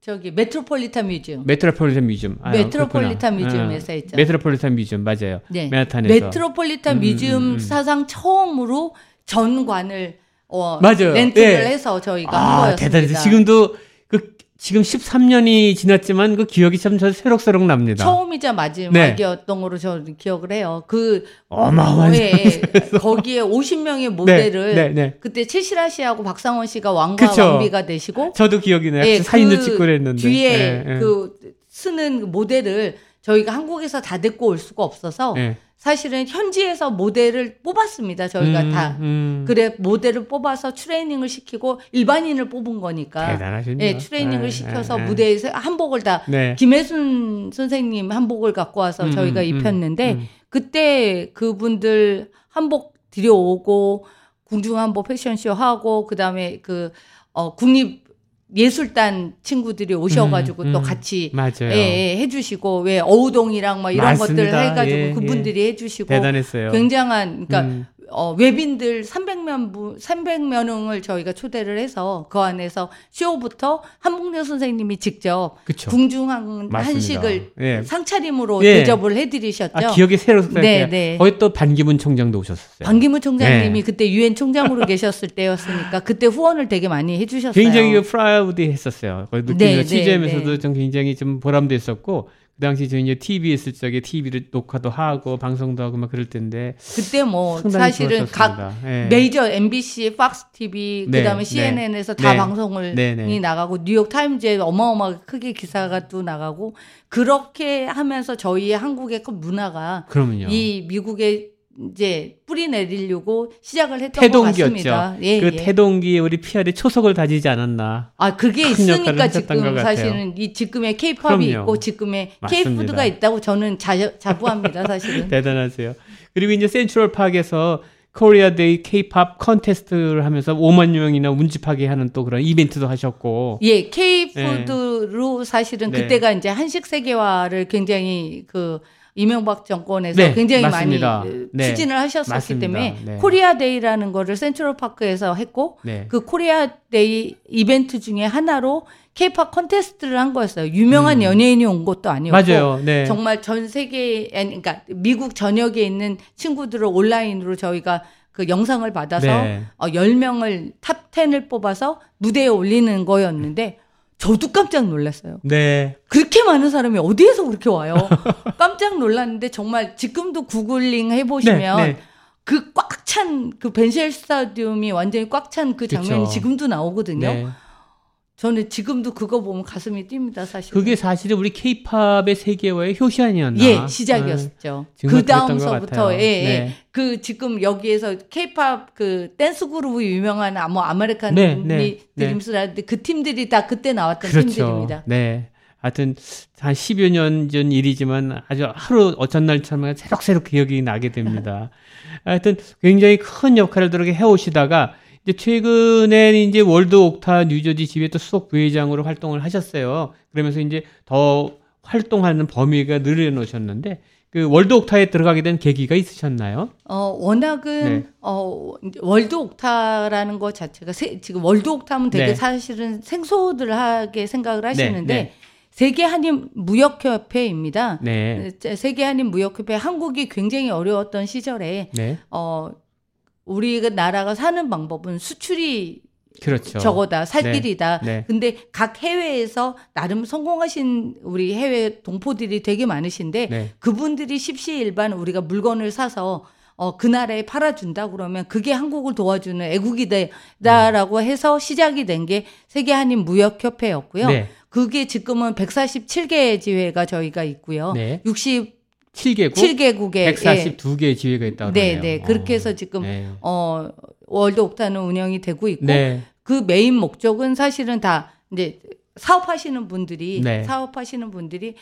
저기 Metropolitan Museum. Metropolitan Museum. 아, 메트로폴리탄 그렇구나. Museum에서 어, 했죠. Metropolitan Museum 맞아요. 네. 맨하탄에서. 메트로폴리탄 음, Museum 음, 음. 사상 처음으로 전관을 어, 맞아요. 렌트를 예. 해서 저희가 한 아, 거였습니다. 대단해서 지금도 그 지금 13년이 지났지만 그 기억이 참 저 새록새록 납니다. 처음이자 마지막이었던 거로 저는 기억을 해요. 그 어마어마한 예, 거기에 50명의 모델을 네, 네. 그때 최실아 씨하고 박상원 씨가 왕과 그쵸. 왕비가 되시고 저도 기억이 나요. 예, 사진도 그 찍고 그랬는데. 뒤에 예, 예. 그 쓰는 모델을 저희가 한국에서 다 데리고 올 수가 없어서 예. 사실은 현지에서 모델을 뽑았습니다. 저희가 음, 다 음. 그래 모델을 뽑아서 트레이닝을 시키고 일반인을 뽑은 거니까 대단하십니다. 예, 트레이닝을 예, 시켜서 예, 예. 무대에서 한복을 다 네. 김혜순 선생님 한복을 갖고 와서 음, 저희가 음, 입혔는데 음. 그때 그분들 한복 들여오고 궁중 한복 패션쇼 하고 그다음에 그 어, 국립 예술단 친구들이 오셔가지고 음, 또 음. 같이 맞아요. 예, 예, 해주시고 왜 어우동이랑 막 이런 것들 맞습니다. 해가지고 예, 그분들이 해주시고 대단했어요. 굉장한 그러니까 음. 어, 외빈들 300명 분 300명을 저희가 초대를 해서 그 안에서 쇼부터 한복녀 선생님이 직접 그쵸. 궁중한 맞습니다. 한식을 예. 상차림으로 예. 대접을 해드리셨죠. 아, 기억이 새록새록 네. 네. 거기 또 반기문 총장도 오셨어요. 반기문 총장님이 네. 그때 유엔 총장으로 계셨을 때였으니까 그때 후원을 되게 많이 해주셨어요. 굉장히 proud 했었어요. 거기 느낌이 네, 네, 취재하면서도 네. 좀 굉장히 좀 보람도 있었고 그 당시 저희 이제 TV 있을 적에 TV를 녹화도 하고 방송도 하고 막 그럴 텐데 그때 뭐 사실은 각 좋았었습니다. 예. 메이저 MBC, Fox TV, 네, 그다음에 네. CNN에서 다 네. 방송을 네, 네. 이 나가고 뉴욕 타임즈에 어마어마하게 크게 기사가 또 나가고 그렇게 하면서 저희의 한국의 그 문화가 그러면요. 이 미국에 이제 뿌리 내리려고 시작을 했던 것 태동기였죠. 같습니다. 예, 그 예. 태동기에 우리 PR이 초석을 다지지 않았나. 아 그게 있으니까 것 지금. 사실은 이 지금의 케이팝이 그럼요. 있고 지금의 맞습니다. 케이푸드가 있다고 저는 자, 자부합니다 사실은. 대단하세요. 그리고 이제 센트럴 파크에서 Korea Day 케이팝 컨테스트를 하면서 5만 명이나 운집하게 하는 또 그런 이벤트도 하셨고. 예, K푸드로 사실은 네. 그때가 이제 한식 세계화를 굉장히 그 이명박 정권에서 네, 굉장히 맞습니다. 많이 어, 네, 추진을 하셨었기 맞습니다. 때문에 네. Korea Day라는 거를 센트럴 파크에서 했고 네. 그 Korea Day 이벤트 중에 하나로 케이팝 컨테스트를 한 거였어요. 유명한 음. 연예인이 온 것도 아니었고. 네. 정말 전 세계에 그러니까 미국 전역에 있는 친구들을 온라인으로 저희가 그 영상을 받아서 네. 어, 10명을 top 10을 뽑아서 무대에 올리는 거였는데 저도 깜짝 놀랐어요. 네. 그렇게 많은 사람이 어디에서 그렇게 와요? 깜짝 놀랐는데 정말 지금도 구글링 해보시면 네, 네. 그 꽉 찬 그 bandshell stadium이 완전히 꽉 찬 그 장면이 그쵸. 지금도 나오거든요. 네. 저는 지금도 그거 보면 가슴이 뜁니다, 사실. 그게 사실은 우리 케이팝의 세계화의 효시 아니었나? 예, 시작이었죠. 정말 그 그랬던 것 다음서부터. 예, 예. 네. 그 지금 여기에서 케이팝 그 댄스 그룹이 유명한 아, 뭐 아메리칸 네, 네, 드림스라든지 그 팀들이 다 그때 나왔던 그렇죠. 팀들입니다. 네. 하여튼 한 10여 년 전 일이지만 아주 하루 어쩐 날처럼 새록새록 기억이 나게 됩니다. 하여튼 굉장히 큰 역할을 그렇게 해오시다가 이제 최근에 이제 월드 옥타 뉴저지 지회 또 수석 부회장으로 활동을 하셨어요. 그러면서 이제 더 활동하는 범위가 늘어놓으셨는데 그 월드 옥타에 들어가게 된 계기가 있으셨나요? 어, 워낙은 네. 어 월드 옥타라는 것 자체가 세- 지금 월드 옥타면 되게 네. 사실은 생소들하게 생각을 하시는데 네. 세계 한인 무역협회입니다. 네. 세계 한인 무역협회 한국이 굉장히 어려웠던 시절에 네. 어 우리 그 나라가 사는 방법은 수출이 그렇죠. 저거다 살길이다. 네. 네, 근데 각 해외에서 나름 성공하신 우리 해외 동포들이 되게 많으신데 네. 그분들이 십시일반 우리가 물건을 사서 어, 그 나라에 팔아준다 그러면 그게 한국을 도와주는 애국이다라고 음. 해서 시작이 된 게 세계 한인 무역협회였고요. 네. 그게 지금은 147개 지회가 저희가 있고요. 60 7개국, 7개국에 142개 예. 지회가 있다고 네, 네. 그렇게 해서 어, 지금 네. 어 월드 옥타는 운영이 되고 있고 네. 그 메인 목적은 사실은 다 이제 사업하시는 분들이 네. 사업하시는 분들이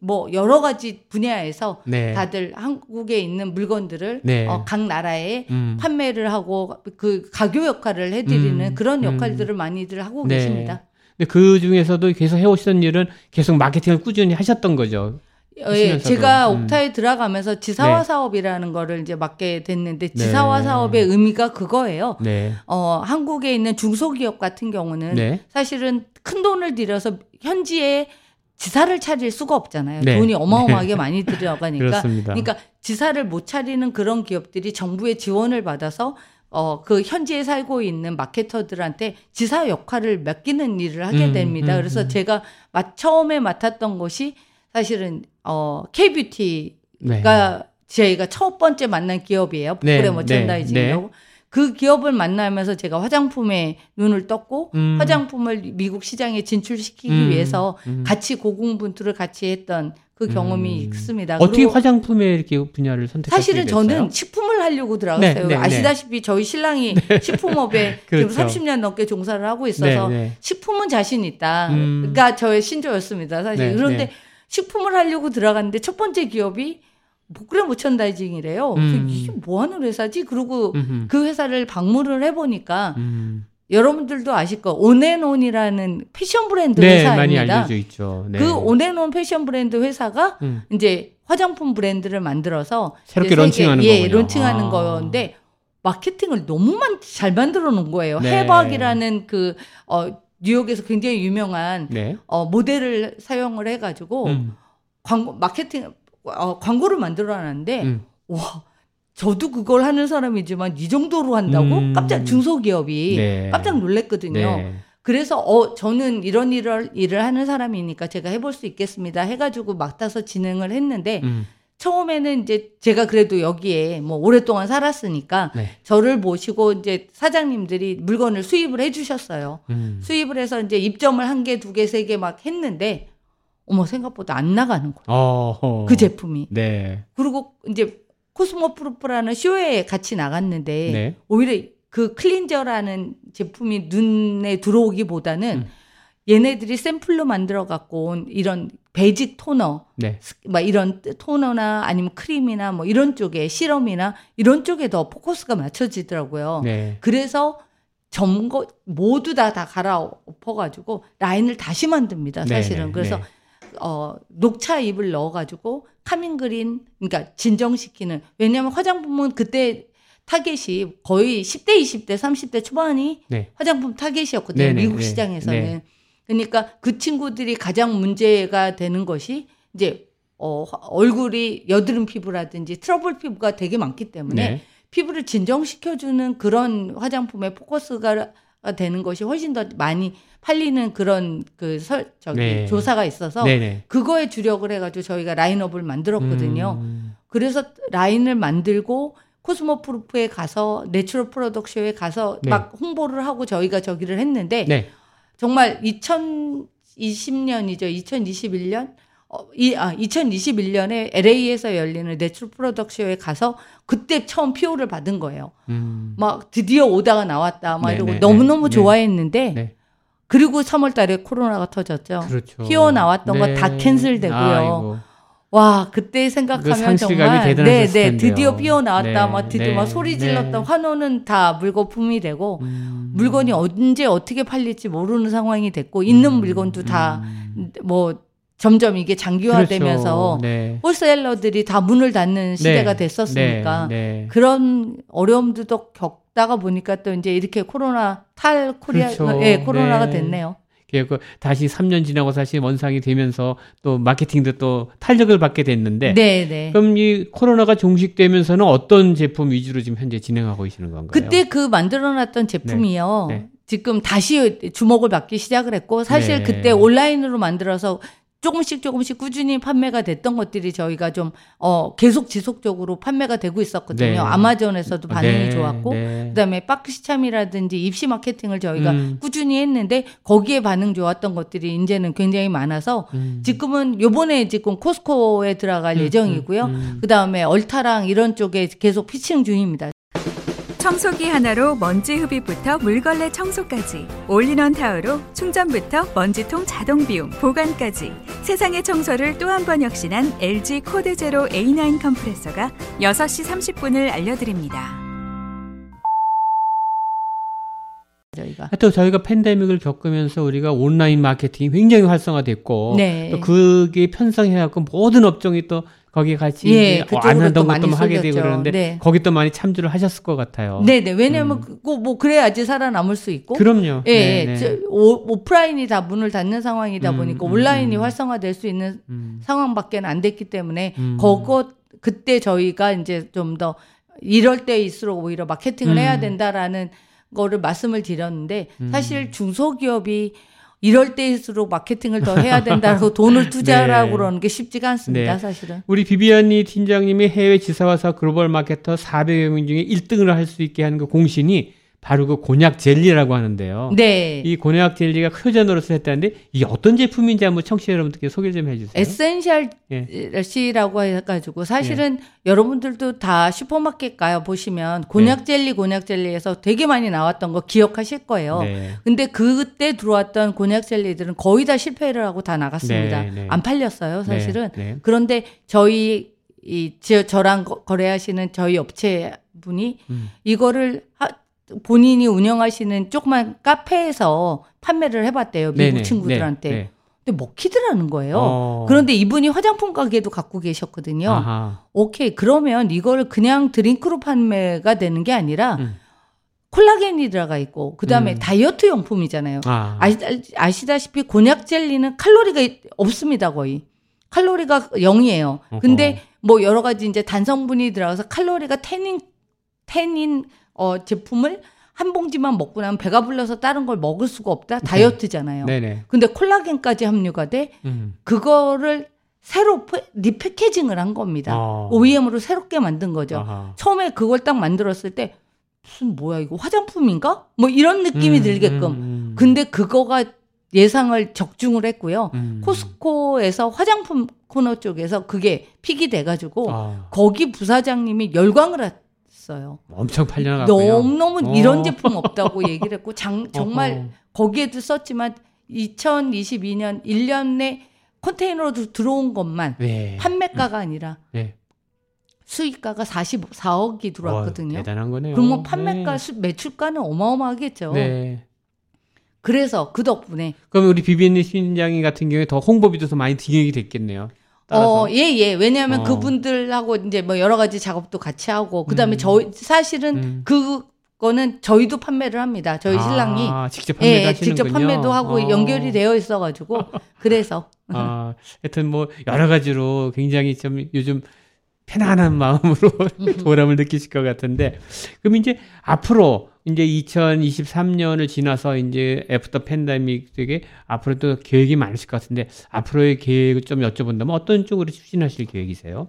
뭐 여러 가지 분야에서 네. 다들 한국에 있는 물건들을 네. 어, 각 나라에 음. 판매를 하고 그 가교 역할을 해드리는 음. 그런 음. 역할들을 음. 많이들 하고 네. 계십니다. 근데 그 중에서도 계속 해오시던 일은 계속 마케팅을 꾸준히 하셨던 거죠. 예, 제가 음. 옥타에 들어가면서 지사화 네. 사업이라는 거를 이제 맡게 됐는데 네. 지사화 사업의 의미가 그거예요. 네. 어, 한국에 있는 중소기업 같은 경우는 네. 사실은 큰 돈을 들여서 현지에 지사를 차릴 수가 없잖아요. 네. 돈이 어마어마하게 많이 들어가니까. 그러니까 지사를 못 차리는 그런 기업들이 정부의 지원을 받아서 어, 그 현지에 살고 있는 마케터들한테 지사 역할을 맡기는 일을 하게 음, 됩니다. 음, 그래서 음. 제가 마- 처음에 맡았던 것이 사실은 어, K뷰티 네. 가 저희가 첫 번째 만난 기업이에요. 네, 프레 머천다이징이라고. 그 기업을 만나면서 제가 화장품에 눈을 떴고 음. 화장품을 미국 시장에 진출시키기 음, 위해서 음. 같이 고군분투를 같이 했던 그 경험이 음. 있습니다. 어떻게 화장품에 이렇게 분야를 선택하시게 사실은? 저는 식품을 하려고 들어갔어요. 네, 네, 네. 아시다시피 저희 신랑이 식품업에 그렇죠. 지금 30년 넘게 종사를 하고 있어서 네, 네. 식품은 자신 있다. 음. 그러니까 저의 신조였습니다. 사실. 네, 그런데 네. 식품을 하려고 들어갔는데 첫 번째 기업이 목그레 모천다이징이래요. 음. 이게 뭐 하는 회사지? 그리고 음흠. 그 회사를 방문을 해보니까 음. 여러분들도 아실 거 온앤온이라는 패션 브랜드 네, 회사입니다. 많이 알려져 있죠. 네. 그 온앤온 패션 브랜드 회사가 음. 이제 화장품 브랜드를 만들어서 새롭게 런칭하는 예, 거군요. 런칭하는 아. 거였는데 마케팅을 너무 만, 잘 만들어 놓은 거예요. 네. 해박이라는 그 어, 뉴욕에서 굉장히 유명한 네. 어, 모델을 사용을 해가지고 음. 광고 마케팅 어, 광고를 만들어놨는데 음. 와 저도 그걸 하는 사람이지만 이 정도로 한다고 음. 깜짝 중소기업이 네. 깜짝 놀랐거든요. 네. 그래서 어 저는 이런 일을 일을 하는 사람이니까 제가 해볼 수 있겠습니다. 해가지고 맡아서 진행을 했는데 음. 처음에는 이제 제가 그래도 여기에 뭐 오랫동안 살았으니까 네. 저를 모시고 이제 사장님들이 물건을 수입을 해주셨어요. 음. 수입을 해서 이제 입점을 한 개, 두 개, 세 개 막 했는데 어머 생각보다 안 나가는 거예요. 어허. 그 제품이. 네. 그리고 이제 Cosmoprof라는 쇼에 같이 나갔는데 네. 오히려 그 cleanser라는 제품이 눈에 들어오기보다는 음. 얘네들이 샘플로 만들어 갖고 온 이런 basic toner, 네. 막 이런 토너나 아니면 크림이나 뭐 이런 쪽에 serum이나 이런 쪽에 더 포커스가 맞춰지더라고요. 네. 그래서 전부 모두 다 다 갈아엎어가지고 라인을 다시 만듭니다. 네, 사실은 네, 그래서 네. 어 녹차 잎을 넣어가지고 calming green 그러니까 진정시키는 왜냐하면 화장품은 그때 타겟이 거의 10대, 20대, 30대 초반이 네. 화장품 타겟이었거든요. 미국 네, 시장에서는. 네. 그러니까 그 친구들이 가장 문제가 되는 것이 이제 어, 화- 얼굴이 여드름 피부라든지 트러블 피부가 되게 많기 때문에 네. 피부를 진정시켜주는 그런 화장품의 포커스가 되는 것이 훨씬 더 많이 팔리는 그런 그 설, 저기 네. 조사가 있어서 네네. 그거에 주력을 해가지고 저희가 라인업을 만들었거든요. 음. 그래서 라인을 만들고 Cosmoprof에 가서 Natural Product Show에 가서 네. 막 홍보를 하고 저희가 저기를 했는데 네. 정말 2020년이죠. 2021년 어, 이, 아, 2021년에 LA에서 열리는 Natural Product Show에 가서 그때 처음 PO를 받은 거예요. 음. 막 드디어 오더가 나왔다. 막 네, 이러고 네, 너무너무 네. 좋아했는데 네. 그리고 3월 달에 코로나가 터졌죠. 그렇죠. PO 나왔던 거 다 cancel되고요. 아이고. 와, 그때 그 생각하면 상실감이 정말 대단하셨을 네, 네. 드디어 피오 나왔다. 네, 막 드디어 네, 막 소리 질렀던 네. 환호는 다 물거품이 되고 음. 물건이 언제 어떻게 팔릴지 모르는 상황이 됐고 있는 음, 물건도 다 음. 뭐 점점 이게 장기화되면서 그렇죠. 네. 홀세일러들이 다 문을 닫는 시대가 네. 됐었으니까 네. 네. 그런 어려움도 또 겪다가 보니까 또 이제 이렇게 코로나 탈 코리아 그렇죠. 예 코로나가 네. 됐네요. 그 다시 3년 지나고 사실 원상이 되면서 또 마케팅도 또 탄력을 받게 됐는데 네, 네. 그럼 이 코로나가 종식되면서는 어떤 제품 위주로 지금 현재 진행하고 계시는 건가요? 그때 그 만들어놨던 제품이요. 네. 지금 다시 주목을 받기 시작을 했고 사실 네. 그때 온라인으로 만들어서 조금씩 조금씩 꾸준히 판매가 됐던 것들이 저희가 좀 어, 계속 지속적으로 판매가 되고 있었거든요. 네. 아마존에서도 반응이 네, 좋았고 네. 그다음에 박시참이라든지 입시 마케팅을 저희가 음. 꾸준히 했는데 거기에 반응 좋았던 것들이 이제는 굉장히 많아서 음. 지금은 요번에 지금 코스코에 들어갈 음, 예정이고요. 음, 음. 그다음에 얼타랑 이런 쪽에 계속 피칭 중입니다. 청소기 하나로 먼지 흡입부터 물걸레 청소까지 올인원 타워로 충전부터 먼지통 자동 비움 보관까지 세상의 청소를 또 한 번 혁신한 LG 코드 제로 A9 컴프레서가 6시 30분을 알려드립니다. 저희가 하여튼 저희가 팬데믹을 겪으면서 우리가 온라인 마케팅이 굉장히 활성화됐고 네. 또 그게 편성해갖고 모든 업종이 또 거기에 같이 예, 그쪽으로 안 하던 또 것도 하게 되고. 그러는데 네. 거기 또 많이 참조를 하셨을 것 같아요. 네네 왜냐하면 음. 그거 뭐 그래야지 살아남을 수 있고 그럼요. 예, 네, 예. 네. 저, 오, 오프라인이 다 문을 닫는 상황이다 음, 보니까 음, 온라인이 음. 활성화될 수 있는 음. 상황밖에 안 됐기 때문에 음. 그거 그때 저희가 이제 좀 더 이럴 때일수록 오히려 마케팅을 음. 해야 된다라는 거를 말씀을 드렸는데 음. 사실 중소기업이 이럴 때일수록 마케팅을 더 해야 된다고 돈을 투자하라고 네. 그러는 게 쉽지가 않습니다, 네. 사실은. 우리 비비안 리 팀장님이 해외 지사와서 글로벌 마케터 400여 명 중에 1등을 할 수 있게 하는 그 공신이 바로 그 곤약 젤리라고 하는데요. 네. 이 곤약 젤리가 효자 노릇을 했다는데 이게 어떤 제품인지 한번 청취자 여러분들께 소개 좀 해주세요. Essential 예. C라고 해가지고 사실은 여러분들도 다 슈퍼마켓 가 보시면 곤약 젤리 곤약 젤리에서 되게 많이 나왔던 거 기억하실 거예요. 네. 근데 그때 들어왔던 곤약 젤리들은 거의 다 실패를 하고 다 나갔습니다. 네, 네. 아, 안 팔렸어요, 사실은. 네, 네. 그런데 저희 이 저, 저랑 거- 거래하시는 저희 업체 분이 음. 이거를 하- 본인이 운영하시는 조그만 카페에서 판매를 해봤대요 미국 네네, 친구들한테. 네, 네. 근데 먹히더라는 거예요. 어. 그런데 이분이 화장품 가게도 갖고 계셨거든요. 아하. 오케이 그러면 이거를 그냥 드링크로 판매가 되는 게 아니라 음. 콜라겐이 들어가 있고 그 다음에 음. 다이어트 용품이잖아요. 아. 아시, 아시다시피 곤약 젤리는 칼로리가 없습니다 거의 칼로리가 0이에요. 근데 뭐 여러 가지 이제 단성분이 들어가서 칼로리가 텐인 텐인 어 제품을 한 봉지만 먹고 나면 배가 불러서 다른 걸 먹을 수가 없다 다이어트잖아요. 네 네. 근데 콜라겐까지 함유가 돼 음. 그거를 새로 패- 리패케징을 한 겁니다. 어. OEM으로 새롭게 만든 거죠. 아하. 처음에 그걸 딱 만들었을 때 무슨 뭐야 이거 화장품인가? 뭐 이런 느낌이 음, 들게끔. 음, 음. 근데 그거가 예상을 적중을 했고요. 음. 코스코에서 화장품 코너 쪽에서 그게 픽이 돼가지고 아, 거기 부사장님이 열광을 했 어요. 엄청 팔려나갔고요. 너무너무 어. 이런 제품 없다고 얘기를 했고 장, 정말. 거기에도 썼지만 2022년 1년 내 컨테이너로 들어온 것만 네. 판매가가 아니라 네. 수익가가 44억이 들어왔거든요. 어, 대단한 거네요. 그러면 판매가 수- 매출가는 어마어마하겠죠. 네. 네. 그래서 그 덕분에 그럼 우리 비비안니 팀장님 같은 경우에 더 홍보비도 더 많이 딩이 됐겠네요. 따라서. 어, 예, 예. 왜냐하면 어. 그분들하고 이제 뭐 여러 가지 작업도 같이 하고, 그 다음에 음. 저희, 사실은 음. 그거는 저희도 판매를 합니다. 저희 신랑이. 아, 직접 판매도 예, 하시는군요. 직접 판매도 하고 어. 연결이 되어 있어가지고, 그래서. 아, 하여튼 뭐 여러 가지로 굉장히 좀 요즘 편안한 마음으로 보람을 느끼실 것 같은데 그럼 이제 앞으로 이제 2023년을 지나서 이제 after pandemic 되게 앞으로 또 계획이 많으실 것 같은데 앞으로의 계획을 좀 여쭤본다면 어떤 쪽으로 추진하실 계획이세요?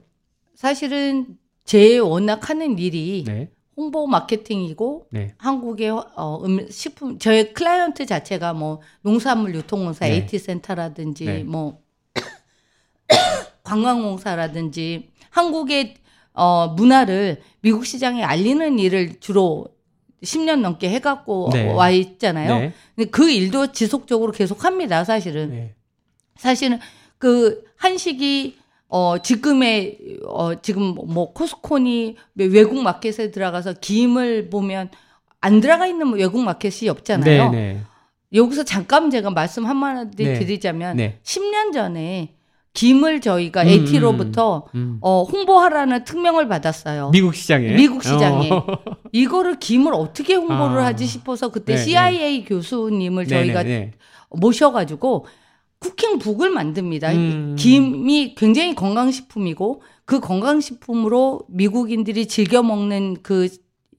사실은 제 워낙 하는 일이 네. 홍보 마케팅이고, 네. 한국의 어, 음, 식품, 저의 클라이언트 자체가 뭐 농산물 유통공사, 네. AT센터라든지 네. 뭐 관광공사라든지 한국의 어, 문화를 미국 시장에 알리는 일을 주로 10년 넘게 해갖고 네. 와 있잖아요. 네. 근데 그 일도 지속적으로 계속 합니다, 사실은. 네. 사실은 그 한식이 어 지금의 어 지금 뭐 코스코니 외국 마켓에 들어가서 김을 보면 안 들어가 있는 외국 마켓이 없잖아요. 네, 네. 여기서 잠깐 제가 말씀 한마디 네. 드리자면 네. 10년 전에 김을 저희가 음, AT로부터 음. 어 홍보하라는 특명을 받았어요. 미국 시장에 미국 시장에. 어. 이거를 김을 어떻게 홍보를 아. 하지 싶어서 그때 네, 네. CIA 교수님을 네, 저희가 네, 네. 모셔가지고 쿠킹북을 만듭니다. 음. 김이 굉장히 건강식품이고 그 건강식품으로 미국인들이 즐겨 먹는 그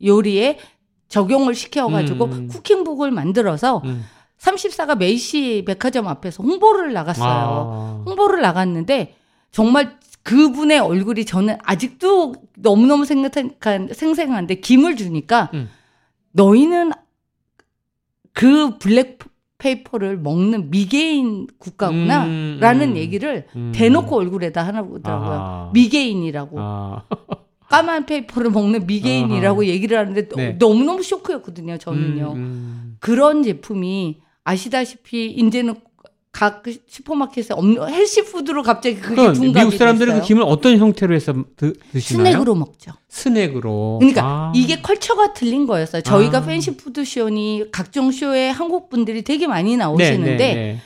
요리에 적용을 시켜가지고 음. cooking book을 만들어서 음. 34가 메이시 백화점 앞에서 홍보를 나갔어요. 아. 홍보를 나갔는데 정말 그분의 얼굴이 저는 아직도 너무너무 생생한, 생생한데 김을 주니까 음. 너희는 그 black paper를 먹는 미개인 국가구나 음, 라는 음. 얘기를 음. 대놓고 얼굴에다 하나 보더라고요. 아하. 미개인이라고. 아. 까만 paper를 먹는 미개인이라고 얘기를 하는데 너- 네. 너무너무 쇼크였거든요, 저는요. 음, 음. 그런 제품이 아시다시피 이제는 각 슈퍼마켓에 없는 healthy food로 갑자기 그게 그럼 둔갑이 미국 사람들은 됐어요. 그 김을 어떤 형태로 해서 드, 드시나요? 스낵으로 먹죠. 스낵으로. 그러니까 아. 이게 culture가 틀린 거였어요. 저희가 아. Fancy Food Show니 각종 쇼에 한국 분들이 되게 많이 나오시는데 네, 네,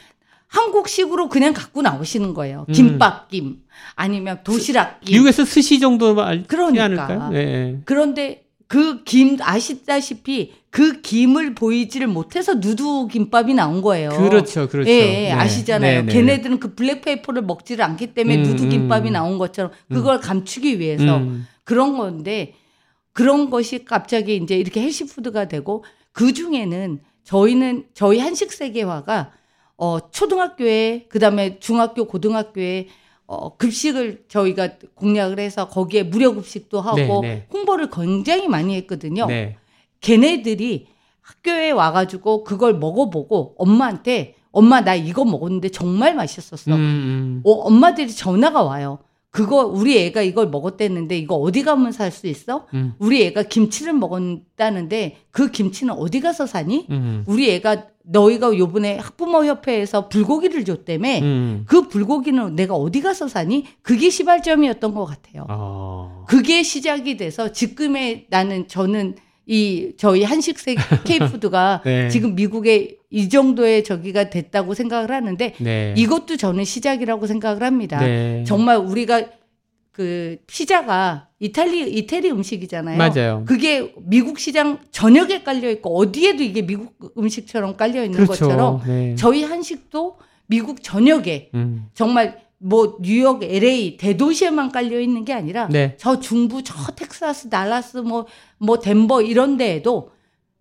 한국식으로 그냥 갖고 나오시는 거예요. 음. 김밥김 아니면 도시락김. 미국에서 스시 정도 알지 그러니까. 않을까요? 네. 그런데 그 김 아시다시피 그 김을 보이지를 못해서 누드 김밥이 나온 거예요. 그렇죠, 그렇죠. 예, 예, 네. 아시잖아요. 네, 네. 걔네들은 그 black paper를 먹지를 않기 때문에 음, 누드 김밥이 음. 나온 것처럼 그걸 감추기 위해서 음. 그런 건데 그런 것이 갑자기 이제 이렇게 healthy food가 되고 그 중에는 저희는 저희 한식 세계화가 어 초등학교에 그다음에 중학교 고등학교에 어 급식을 저희가 공략을 해서 거기에 무료 급식도 하고 네, 네. 홍보를 굉장히 많이 했거든요. 네. 걔네들이 학교에 와가지고 그걸 먹어보고 엄마한테 엄마 나 이거 먹었는데 정말 맛있었어. 음, 음. 어, 엄마들이 전화가 와요. 그거 우리 애가 이걸 먹었댔는데 이거 어디 가면 살 수 있어? 음. 우리 애가 김치를 먹었다는데 그 김치는 어디 가서 사니? 음. 우리 애가 너희가 요번에 학부모 협회에서 불고기를 줬다며 음. 그 불고기는 내가 어디 가서 사니? 그게 시발점이었던 것 같아요. 아. 그게 시작이 돼서 지금의 나는 저는 이 저희 한식 세 K푸드가 네. 지금 미국에 이 정도의 저기가 됐다고 생각을 하는데 네. 이것도 저는 시작이라고 생각을 합니다. 네. 정말 우리가 그 피자가 이탈리 이태리 음식이잖아요. 맞아요. 그게 미국 시장 전역에 깔려 있고 어디에도 이게 미국 음식처럼 깔려 있는 그렇죠. 것처럼 네. 저희 한식도 미국 전역에 음. 정말 뭐 뉴욕, LA 대도시에만 깔려 있는 게 아니라 네. 저 중부 저 텍사스, 달라스 뭐뭐 덴버 이런 데에도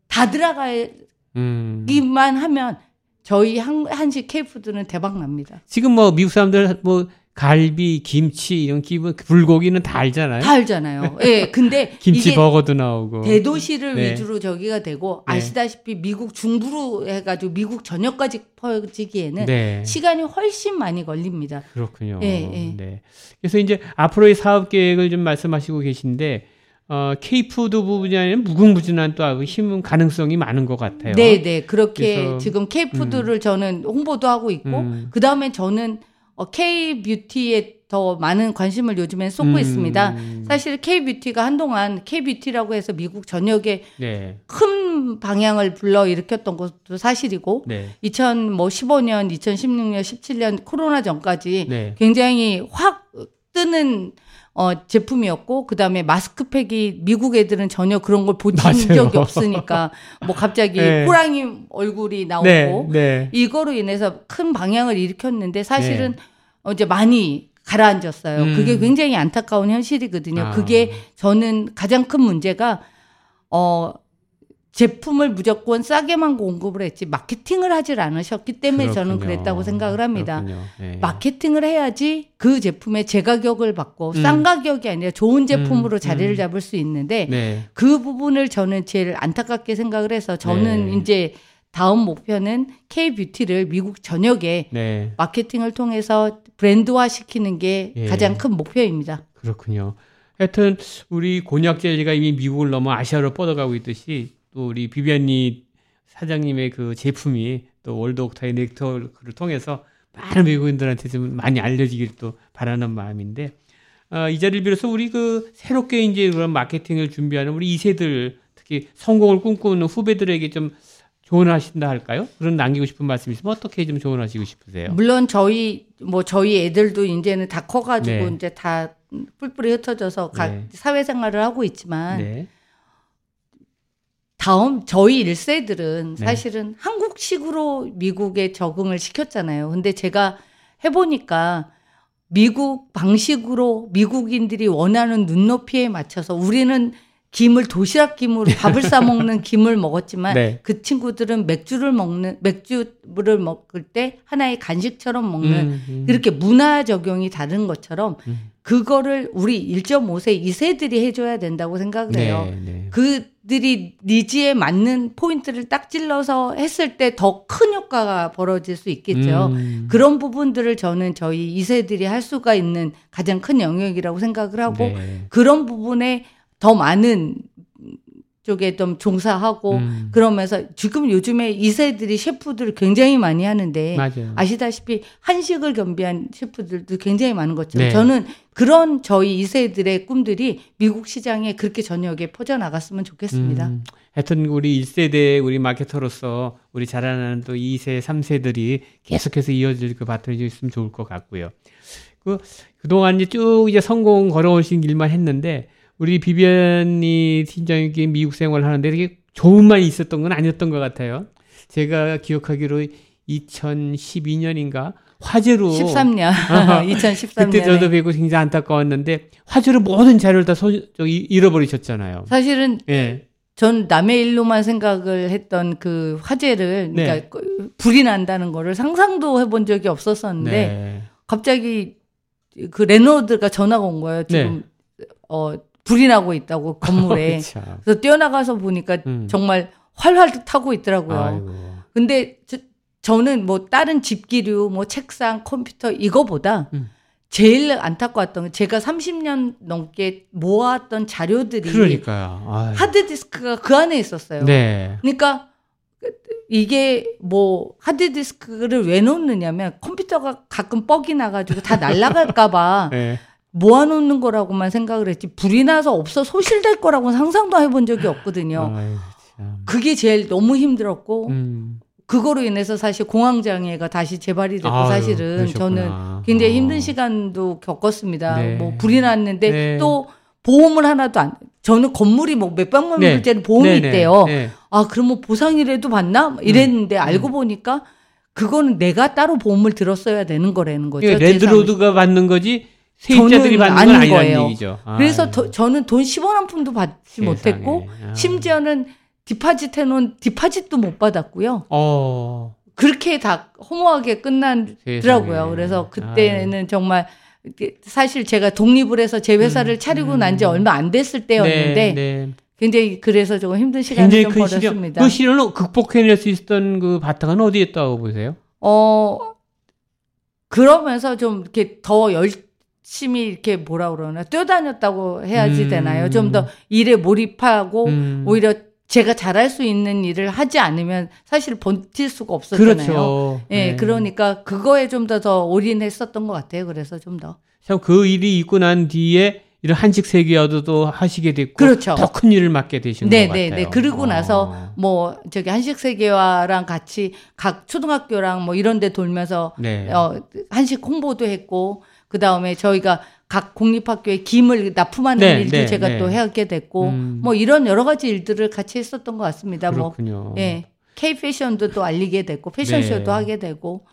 다 들어가기만 음. 하면 저희 한, 한식 K푸드는 대박 납니다. 지금 뭐 미국 사람들 뭐 갈비, 김치 이런 기본 불고기는 다 알잖아요. 다 알잖아요. 예. 근데 김치 버거도 나오고. 대도시를 네. 위주로 저기가 되고 네. 아시다시피 미국 중부로 해가지고 미국 전역까지 퍼지기에는 네. 시간이 훨씬 많이 걸립니다. 그렇군요. 예, 예. 네. 그래서 이제 앞으로의 사업 계획을 좀 말씀하시고 계신데 어, K푸드 부분이 아니라 무궁무진한 또 힘은 가능성이 많은 것 같아요. 네, 네. 그렇게 그래서, 지금 K푸드를 저는 홍보도 하고 있고 음. 그 다음에 저는 어, K 뷰티에 더 많은 관심을 요즘엔 쏟고 음. 있습니다. 사실 K 뷰티가 한동안 K 뷰티라고 해서 미국 전역에 네. 큰 반향을 불러 일으켰던 것도 사실이고 네. 2015년, 2016년, 17년 코로나 전까지 네. 굉장히 확 뜨는 어, 제품이었고 그 다음에 마스크팩이 미국 애들은 전혀 그런 걸본 맞아요. 적이 없으니까 뭐 갑자기 네. 호랑이 얼굴이 나오고 네. 네. 이거로 인해서 큰 방향을 일으켰는데 사실은 어, 이제 많이 가라앉았어요. 음. 그게 굉장히 안타까운 현실이거든요. 아. 그게 저는 가장 큰 문제가 어 제품을 무조건 싸게만 공급을 했지 마케팅을 하질 않으셨기 때문에 저는 그렇군요. 그랬다고 생각을 합니다. 네. 마케팅을 해야지 그 제품의 제가격을 받고 음. 싼 가격이 아니라 좋은 제품으로 음, 자리를 음. 잡을 수 있는데 네. 그 부분을 저는 제일 안타깝게 생각을 해서 저는 네. 이제 다음 목표는 K 뷰티를 미국 전역에 네. 마케팅을 통해서 브랜드화 시키는 게 예. 가장 큰 목표입니다. 그렇군요. 하여튼 우리 곤약 젤리가 이미 미국을 넘어 아시아로 뻗어가고 있듯이 또 우리 비비안니 사장님의 그 제품이 또 월드 옥타의 넥터를 통해서 많은 외국인들한테 좀 많이 알려지길 또 바라는 마음인데 어, 이 자리를 빌어서 우리 그 새롭게 이제 그런 마케팅을 준비하는 우리 2세들 특히 성공을 꿈꾸는 후배들에게 좀 조언하신다 할까요? 그런 남기고 싶은 말씀 있으면 어떻게 좀 조언하시고 싶으세요? 물론 저희 뭐 저희 애들도 이제는 다 커가지고 네. 이제 다 뿔뿔이 흩어져서 각 네. 사회생활을 하고 있지만 네. 다음 저희 1세들은 네. 사실은 한국식으로 미국에 적응을 시켰잖아요. 근데 제가 해보니까 미국 방식으로 미국인들이 원하는 눈높이에 맞춰서 우리는 김을 도시락 김으로 밥을 싸 먹는 김을 먹었지만 네. 그 친구들은 맥주를 먹는 맥주를 먹을 때 하나의 간식처럼 먹는 음, 음. 이렇게 문화 적용이 다른 것처럼 음. 그거를 우리 1.5세 2세들이 해줘야 된다고 생각을 해요. 네, 네. 그 들이 니즈에 맞는 포인트를 딱 찔러서 했을 때 더 큰 효과가 벌어질 수 있겠죠. 음. 그런 부분들을 저는 저희 2세들이 할 수가 있는 가장 큰 영역이라고 생각을 하고 네. 그런 부분에 더 많은 쪽에 좀 종사하고 음. 그러면서 지금 요즘에 2세들이 셰프들 굉장히 많이 하는데 맞아요. 아시다시피 한식을 겸비한 셰프들도 굉장히 많은 것처럼 네. 저는 그런 저희 2세들의 꿈들이 미국 시장에 그렇게 저녁에 퍼져 나갔으면 좋겠습니다. 음, 하여튼 우리 1세대 우리 마케터로서 우리 자라나는 또 2세, 3세들이 계속해서 이어질 그 바통이 있으면 좋을 것 같고요. 그, 그동안 이제 쭉 이제 성공 걸어오신 길만 했는데 우리 비비안이 팀장님께 미국 생활을 하는데 이렇게 좋은만 있었던 건 아니었던 것 같아요. 제가 기억하기로 2012년인가 화재로 13년, 아하. 2013년에 그때 저도 뵙고 굉장히 안타까웠는데 화재로 모든 자료를 다 소, 저기 잃어버리셨잖아요. 사실은 예. 전 남의 일로만 생각을 했던 그 화재를 네. 그러니까 그 불이 난다는 거를 상상도 해본 적이 없었었는데 네. 갑자기 그 landlord가 전화가 온 거예요. 지금 어 불이 나고 있다고 건물에. 참. 그래서 뛰어나가서 보니까 음. 정말 활활 타고 있더라고요. 아이고. 근데 저, 저는 뭐 다른 집기류, 뭐 책상, 컴퓨터 이거보다 음. 제일 안타까웠던 건 제가 30년 넘게 모았던 자료들이 그러니까요. 아유. 하드 디스크가 그 안에 있었어요. 네. 그러니까 이게 뭐 하드 디스크를 왜 놓느냐면 컴퓨터가 가끔 뻑이 나가지고 다 날아갈까봐 네. 모아놓는 거라고만 생각을 했지 불이 나서 없어 소실될 거라고는 상상도 해본 적이 없거든요. 아유. 그게 제일 너무 힘들었고 음. 그거로 인해서 사실 공황 장애가 다시 재발이 됐고 아유, 사실은 그러셨구나. 저는 굉장히 어. 힘든 시간도 겪었습니다. 네. 뭐 불이 났는데 네. 또 보험을 하나도 안 저는 건물이 뭐 몇 백만 네. 불짜리 보험이 네네. 있대요. 네. 아, 그럼 뭐 보상이라도 받나? 뭐 이랬는데 알고 보니까 그거는 내가 따로 보험을 들었어야 되는 거라는 거죠. 제 레드로드가 받는 거지 세입자들이 받는 건 아닌 아니라는 거예요. 얘기죠. 삶. 그래서 아유, 더- 저는 돈 10원 한 푼도 받지 세상에. 못했고 아. 심지어는 디파짓 해놓은 디파짓도 못 받았고요. 어. 그렇게 다 허무하게 끝나더라고요. 세상에. 그래서 그때는 정말 이게 사실 제가 독립을 해서 제 회사를 음, 차리고 음. 난지 얼마 안 됐을 때였는데 네, 네. 굉장히 그래서 조금 힘든 시간을 좀. 벌었습니다. 그 시련을 극복해낼 수 있었던 그 바탕은 어디에 있다고 보세요? 어, 그러면서 좀 이렇게 더 열 심히 이렇게 뭐라 그러나 뛰어다녔다고 해야지 음. 되나요? 좀 더 일에 몰입하고 음. 오히려 제가 잘할 수 있는 일을 하지 않으면 사실 버틸 수가 없었잖아요. 그렇죠. 예, 네. 그러니까 그거에 좀 더더 올인했었던 것 같아요. 그래서 좀 더. 참 그 일이 있고 난 뒤에 이런 한식 세계화도 하시게 됐고 그렇죠. 더 큰 일을 맡게 되신 네, 것 네, 같아요. 네. 그러고 나서 어. 뭐 저기 한식 세계화랑 같이 각 초등학교랑 뭐 이런 데 돌면서 네. 어, 한식 홍보도 했고 그 다음에 저희가 각 공립학교에 김을 납품하는 네, 일도 네, 제가 네. 또 하게 됐고 음. 뭐 이런 여러 가지 일들을 같이 했었던 것 같습니다. 그렇군요. 뭐 예, K 패션도 또 알리게 됐고 패션쇼도 네. 하게 되고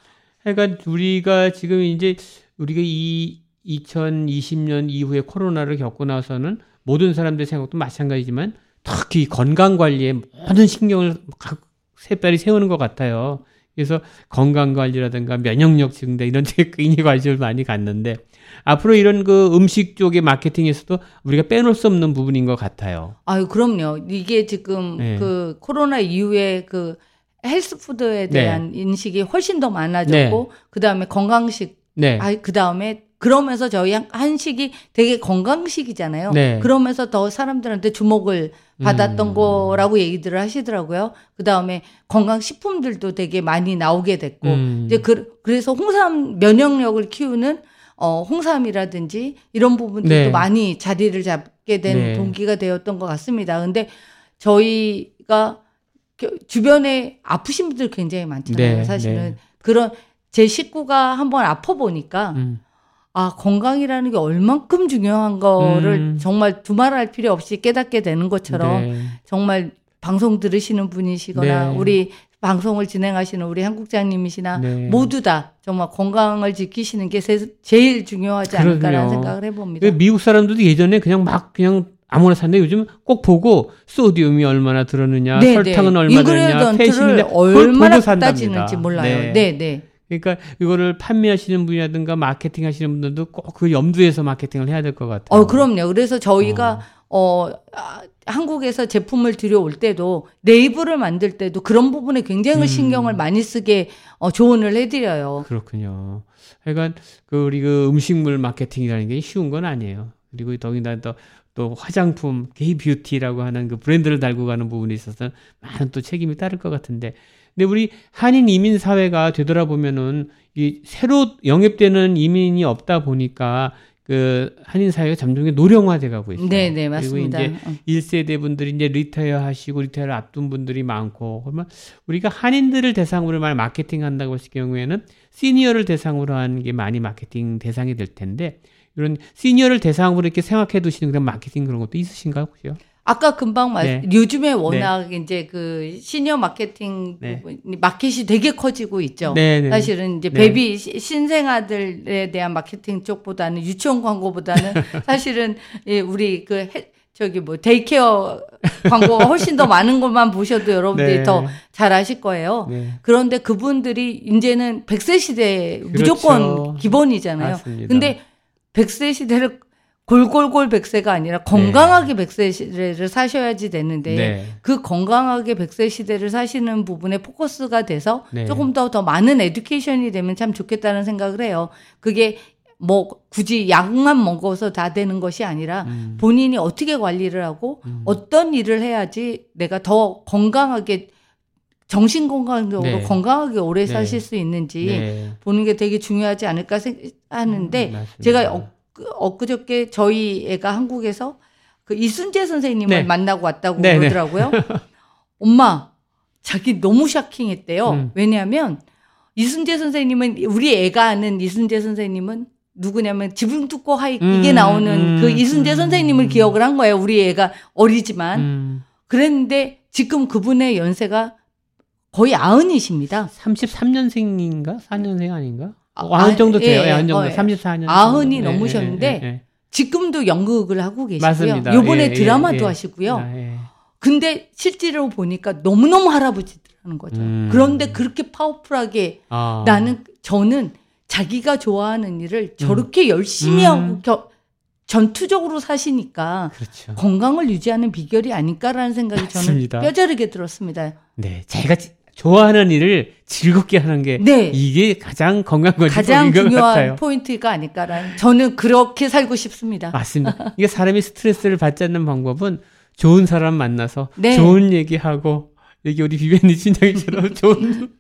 하여간 우리가 지금 이제 우리가 이 2020년 이후에 코로나를 겪고 나서는 모든 사람들 생각도 마찬가지지만 특히 건강 관리에 모든 신경을 각 새빨리 세우는 것 같아요. 그래서 건강 관리라든가 면역력 증대 이런 데 굉장히 관심을 많이 갖는데 앞으로 이런 그 음식 쪽의 마케팅에서도 우리가 빼놓을 수 없는 부분인 것 같아요. 아유 그럼요. 이게 지금 네. 그 코로나 이후에 그 헬스푸드에 대한 인식이 훨씬 더 많아졌고 그 다음에 건강식 네. 아, 그 다음에 그러면서 저희 한- 한식이 되게 건강식이잖아요. 네. 그러면서 더 사람들한테 주목을 받았던 음. 거라고 얘기들을 하시더라고요. 그 다음에 건강식품들도 되게 많이 나오게 됐고, 음. 이제 그, 그래서 홍삼 면역력을 키우는 어, 홍삼이라든지 이런 부분들도 네. 많이 자리를 잡게 된 네. 동기가 되었던 것 같습니다. 근데 저희가 겨- 주변에 아프신 분들 굉장히 많잖아요. 네, 사실은 네. 그런 제 식구가 한번 아파 보니까 음. 아 건강이라는 게 얼만큼 중요한 거를 음. 정말 두말할 필요 없이 깨닫게 되는 것처럼 네. 정말 방송 들으시는 분이시거나 네. 우리 방송을 진행하시는 우리 한국장님이시나 네. 모두 다 정말 건강을 지키시는 게 세- 제일 중요하지 않을까라는 그럼요. 생각을 해봅니다. 그 미국 사람들도 예전에 그냥 막 그냥 아무나 샀는데 요즘 꼭 보고 sodium이 얼마나 들었느냐, 네, 설탕은 네. 얼마 ingredient를 패신이냐 그걸 얼마나. 따지는지 몰라요. 네, 네. 그러니까 이거를 판매하시는 분이라든가 마케팅 하시는 분들도 꼭 그 염두에서 마케팅을 해야 될 것 같아요. 어, 그럼요. 그래서 저희가 어, 아, 한국에서 제품을 들여올 때도 label을 만들 때도 그런 부분에 굉장히 음. 신경을 많이 쓰게 어, 조언을 해드려요. 그렇군요. 하여간 그 우리 그 음식물 마케팅이라는 게 쉬운 건 아니에요. 그리고 더군다나 또, 또 화장품, K-Beauty라고 하는 그 브랜드를 달고 가는 부분에 있어서 많은 또 책임이 따를 것 같은데. 근데 우리 한인 이민 사회가 되돌아보면은 이 새로 영입되는 이민이 없다 보니까 그 한인 사회가 점점 노령화돼 가고 있어요. 네, 네, 맞습니다. 그리고 이제 어. 1세대 분들이 이제 retire 하시고 retire를 앞둔 분들이 많고 그러면 우리가 한인들을 대상으로 말 마케팅 한다고 했을 경우에는 시니어를 대상으로 하는 게 많이 마케팅 대상이 될 텐데 이런 시니어를 대상으로 이렇게 생각해 두시는 그런 마케팅 그런 것도 있으신가요 혹시요? 아까 금방 말 네. 요즘에 워낙 이제 그 시니어 마케팅 네. 부분이 마켓이 되게 커지고 있죠. 네, 네. 사실은 이제 네. baby 시- 신생아들에 대한 마케팅 쪽보다는 유치원 광고보다는 사실은 예, 우리 그 해- 저기 뭐 daycare 광고가 훨씬 더 많은 것만 보셔도 여러분들이 네. 더잘 아실 거예요. 네. 그런데 그분들이 이제는 100세 시대 그렇죠. 무조건 기본이잖아요. 맞습니다. 근데 100세 시대를 골골골 100세가 아니라 건강하게 100세 시대를 사셔야지 되는데 네. 그 건강하게 100세 시대를 사시는 부분에 포커스가 돼서 네. 조금 더더 많은 education이 되면 참 좋겠다는 생각을 해요. 그게 뭐 굳이 약만 먹어서 다 되는 것이 아니라 음. 본인이 어떻게 관리를 하고 어떤 일을 해야지 내가 더 건강하게 정신 건강적으로 네. 건강하게 오래 네. 사실 수 있는지 네. 보는 게 되게 중요하지 않을까 생각하는데 음. 제가 엊, 엊그저께 저희 애가 한국에서 그 이순재 선생님을 네. 만나고 왔다고 네, 네. 그러더라고요. 엄마, 자기 너무 샤킹했대요. 음. 왜냐하면 이순재 선생님은 우리 애가 아는 이순재 선생님은 누구냐면 지붕 뚫고 하이 이게 음, 나오는 음, 그 이순재 음. 선생님을 기억을 한 거예요. 우리 애가 어리지만 음, 그랬는데 지금 그분의 연세가 거의 아흔이십니다. 33년생인가? 4년생 아닌가? 아, 아흔 정도 예, 돼요. 예, 예, 아흔 정도. 어, 예. 34년. 아흔이 정도. 예, 넘으셨는데 예, 예, 예. 지금도 연극을 하고 계시고요. 맞습니다. 요번에 예, 예, 드라마도 예. 하시고요. 아, 예. 근데 실제로 보니까 너무너무 할아버지들하는 거죠. 음. 그런데 그렇게 파워풀하게 아. 나는 저는 자기가 좋아하는 일을 저렇게 열심히 음. 하고 겨- 전투적으로 사시니까 그렇죠. 건강을 유지하는 비결이 아닐까라는 생각이 맞습니다. 저는 뼈저리게 들었습니다. 네, 지- 좋아하는 일을 즐겁게 하는 게 네. 이게 가장 건강 건강인 가장 것 중요한 같아요. 포인트가 아닐까라는 저는 그렇게 살고 싶습니다. 맞습니다. 이게 사람이 스트레스를 받지 않는 방법은 좋은 사람 만나서 네. 좋은 얘기하고 여기 우리 비벤니 친정이처럼 좋은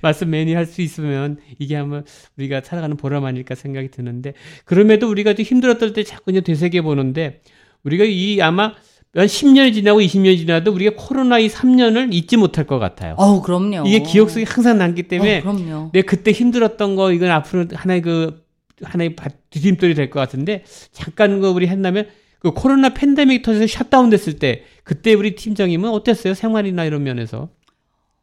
말씀 많이 할수 있으면 이게 아마 우리가 살아가는 보람 아닐까 생각이 드는데 그럼에도 우리가 좀 힘들었을 때 자꾸 이제 되새겨 보는데 우리가 이 아마 한 10년이 지나고 20년이 지나도 우리가 코로나 이 3년을 잊지 못할 것 같아요. 어우 그럼요. 이게 기억 속에 항상 남기 때문에 어, 그럼요. 내 그때 힘들었던 거 이건 앞으로 하나의 그 하나의 바- 디딤돌이 될 것 같은데 잠깐 그 우리 했나면 그 코로나 팬데믹 터져서 샷다운 됐을 때 그때 우리 팀장님은 어땠어요 생활이나 이런 면에서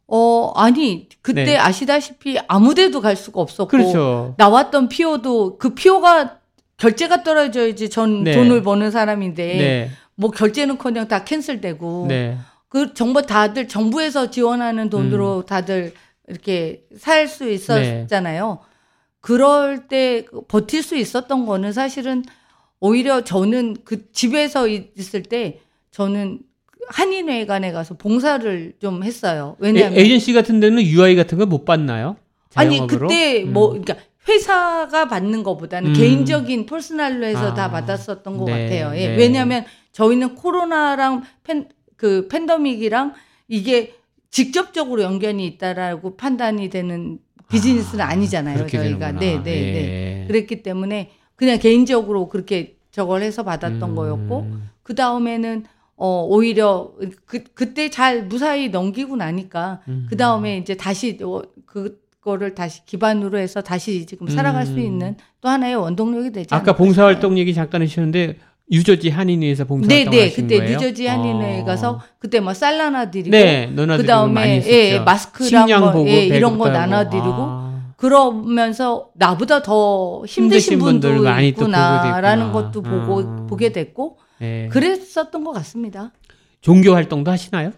어 아니 그때 네. 아시다시피 아무 데도 갈 수가 없었고 그렇죠 나왔던 피오도 그 피오가 결제가 떨어져야지 전 네. 돈을 버는 사람인데 네 뭐 결제는커녕 다 캔슬되고 네. 그 정부 다들 정부에서 지원하는 돈으로 다들 이렇게 살 수 있었잖아요. 그럴 때 버틸 수 있었던 거는 사실은 오히려 저는 그 집에서 있- 있을 때 저는 한인회관에 가서 봉사를 좀 했어요. 왜냐하면 에, 에이전시 같은 데는 UI 같은 거 못 받나요? 아니 자영업으로? 그때 음. 뭐 그러니까 회사가 받는 것보다는 음. 개인적인 퍼스널로 해서 아. 다 받았었던 것 네, 같아요. 예. 네. 왜냐하면 저희는 코로나랑 팬, 그 팬더믹이랑 이게 직접적으로 연관이 있다라고 판단이 되는 비즈니스는 아, 니잖아요 저희가. 네, 네, 네. 예. 그랬기 때문에 그냥 개인적으로 그렇게 저걸 해서 받았던 음. 거였고 그 다음에는 어 오히려 그 그때 잘 무사히 넘기고 나니까 음. 그 다음에 이제 다시 어, 그거를 다시 기반으로 해서 다시 지금 살아갈 수 음. 있는 또 하나의 원동력이 되지 아까 않을까 봉사활동 얘기 잠깐 해주셨는데 유저지 한인회에서 봉사활동 네네 하신 그때 거예요? 뉴저지 한인회에 어. 가서 그때 뭐 쌀 나눠드리고 네, 너나들이 그 많이 다음에 했었죠. 예 마스크랑 식량 뭐, 보고 예, 이런 거 배급도 하고. 나눠드리고 아. 그러면서 나보다 더 힘드신 힘드신 분들 분도 많이 또 있구나라는 됐구나. 것도 보고 아. 보게 됐고 예. 그랬었던 것 같습니다. 종교 활동도 하시나요?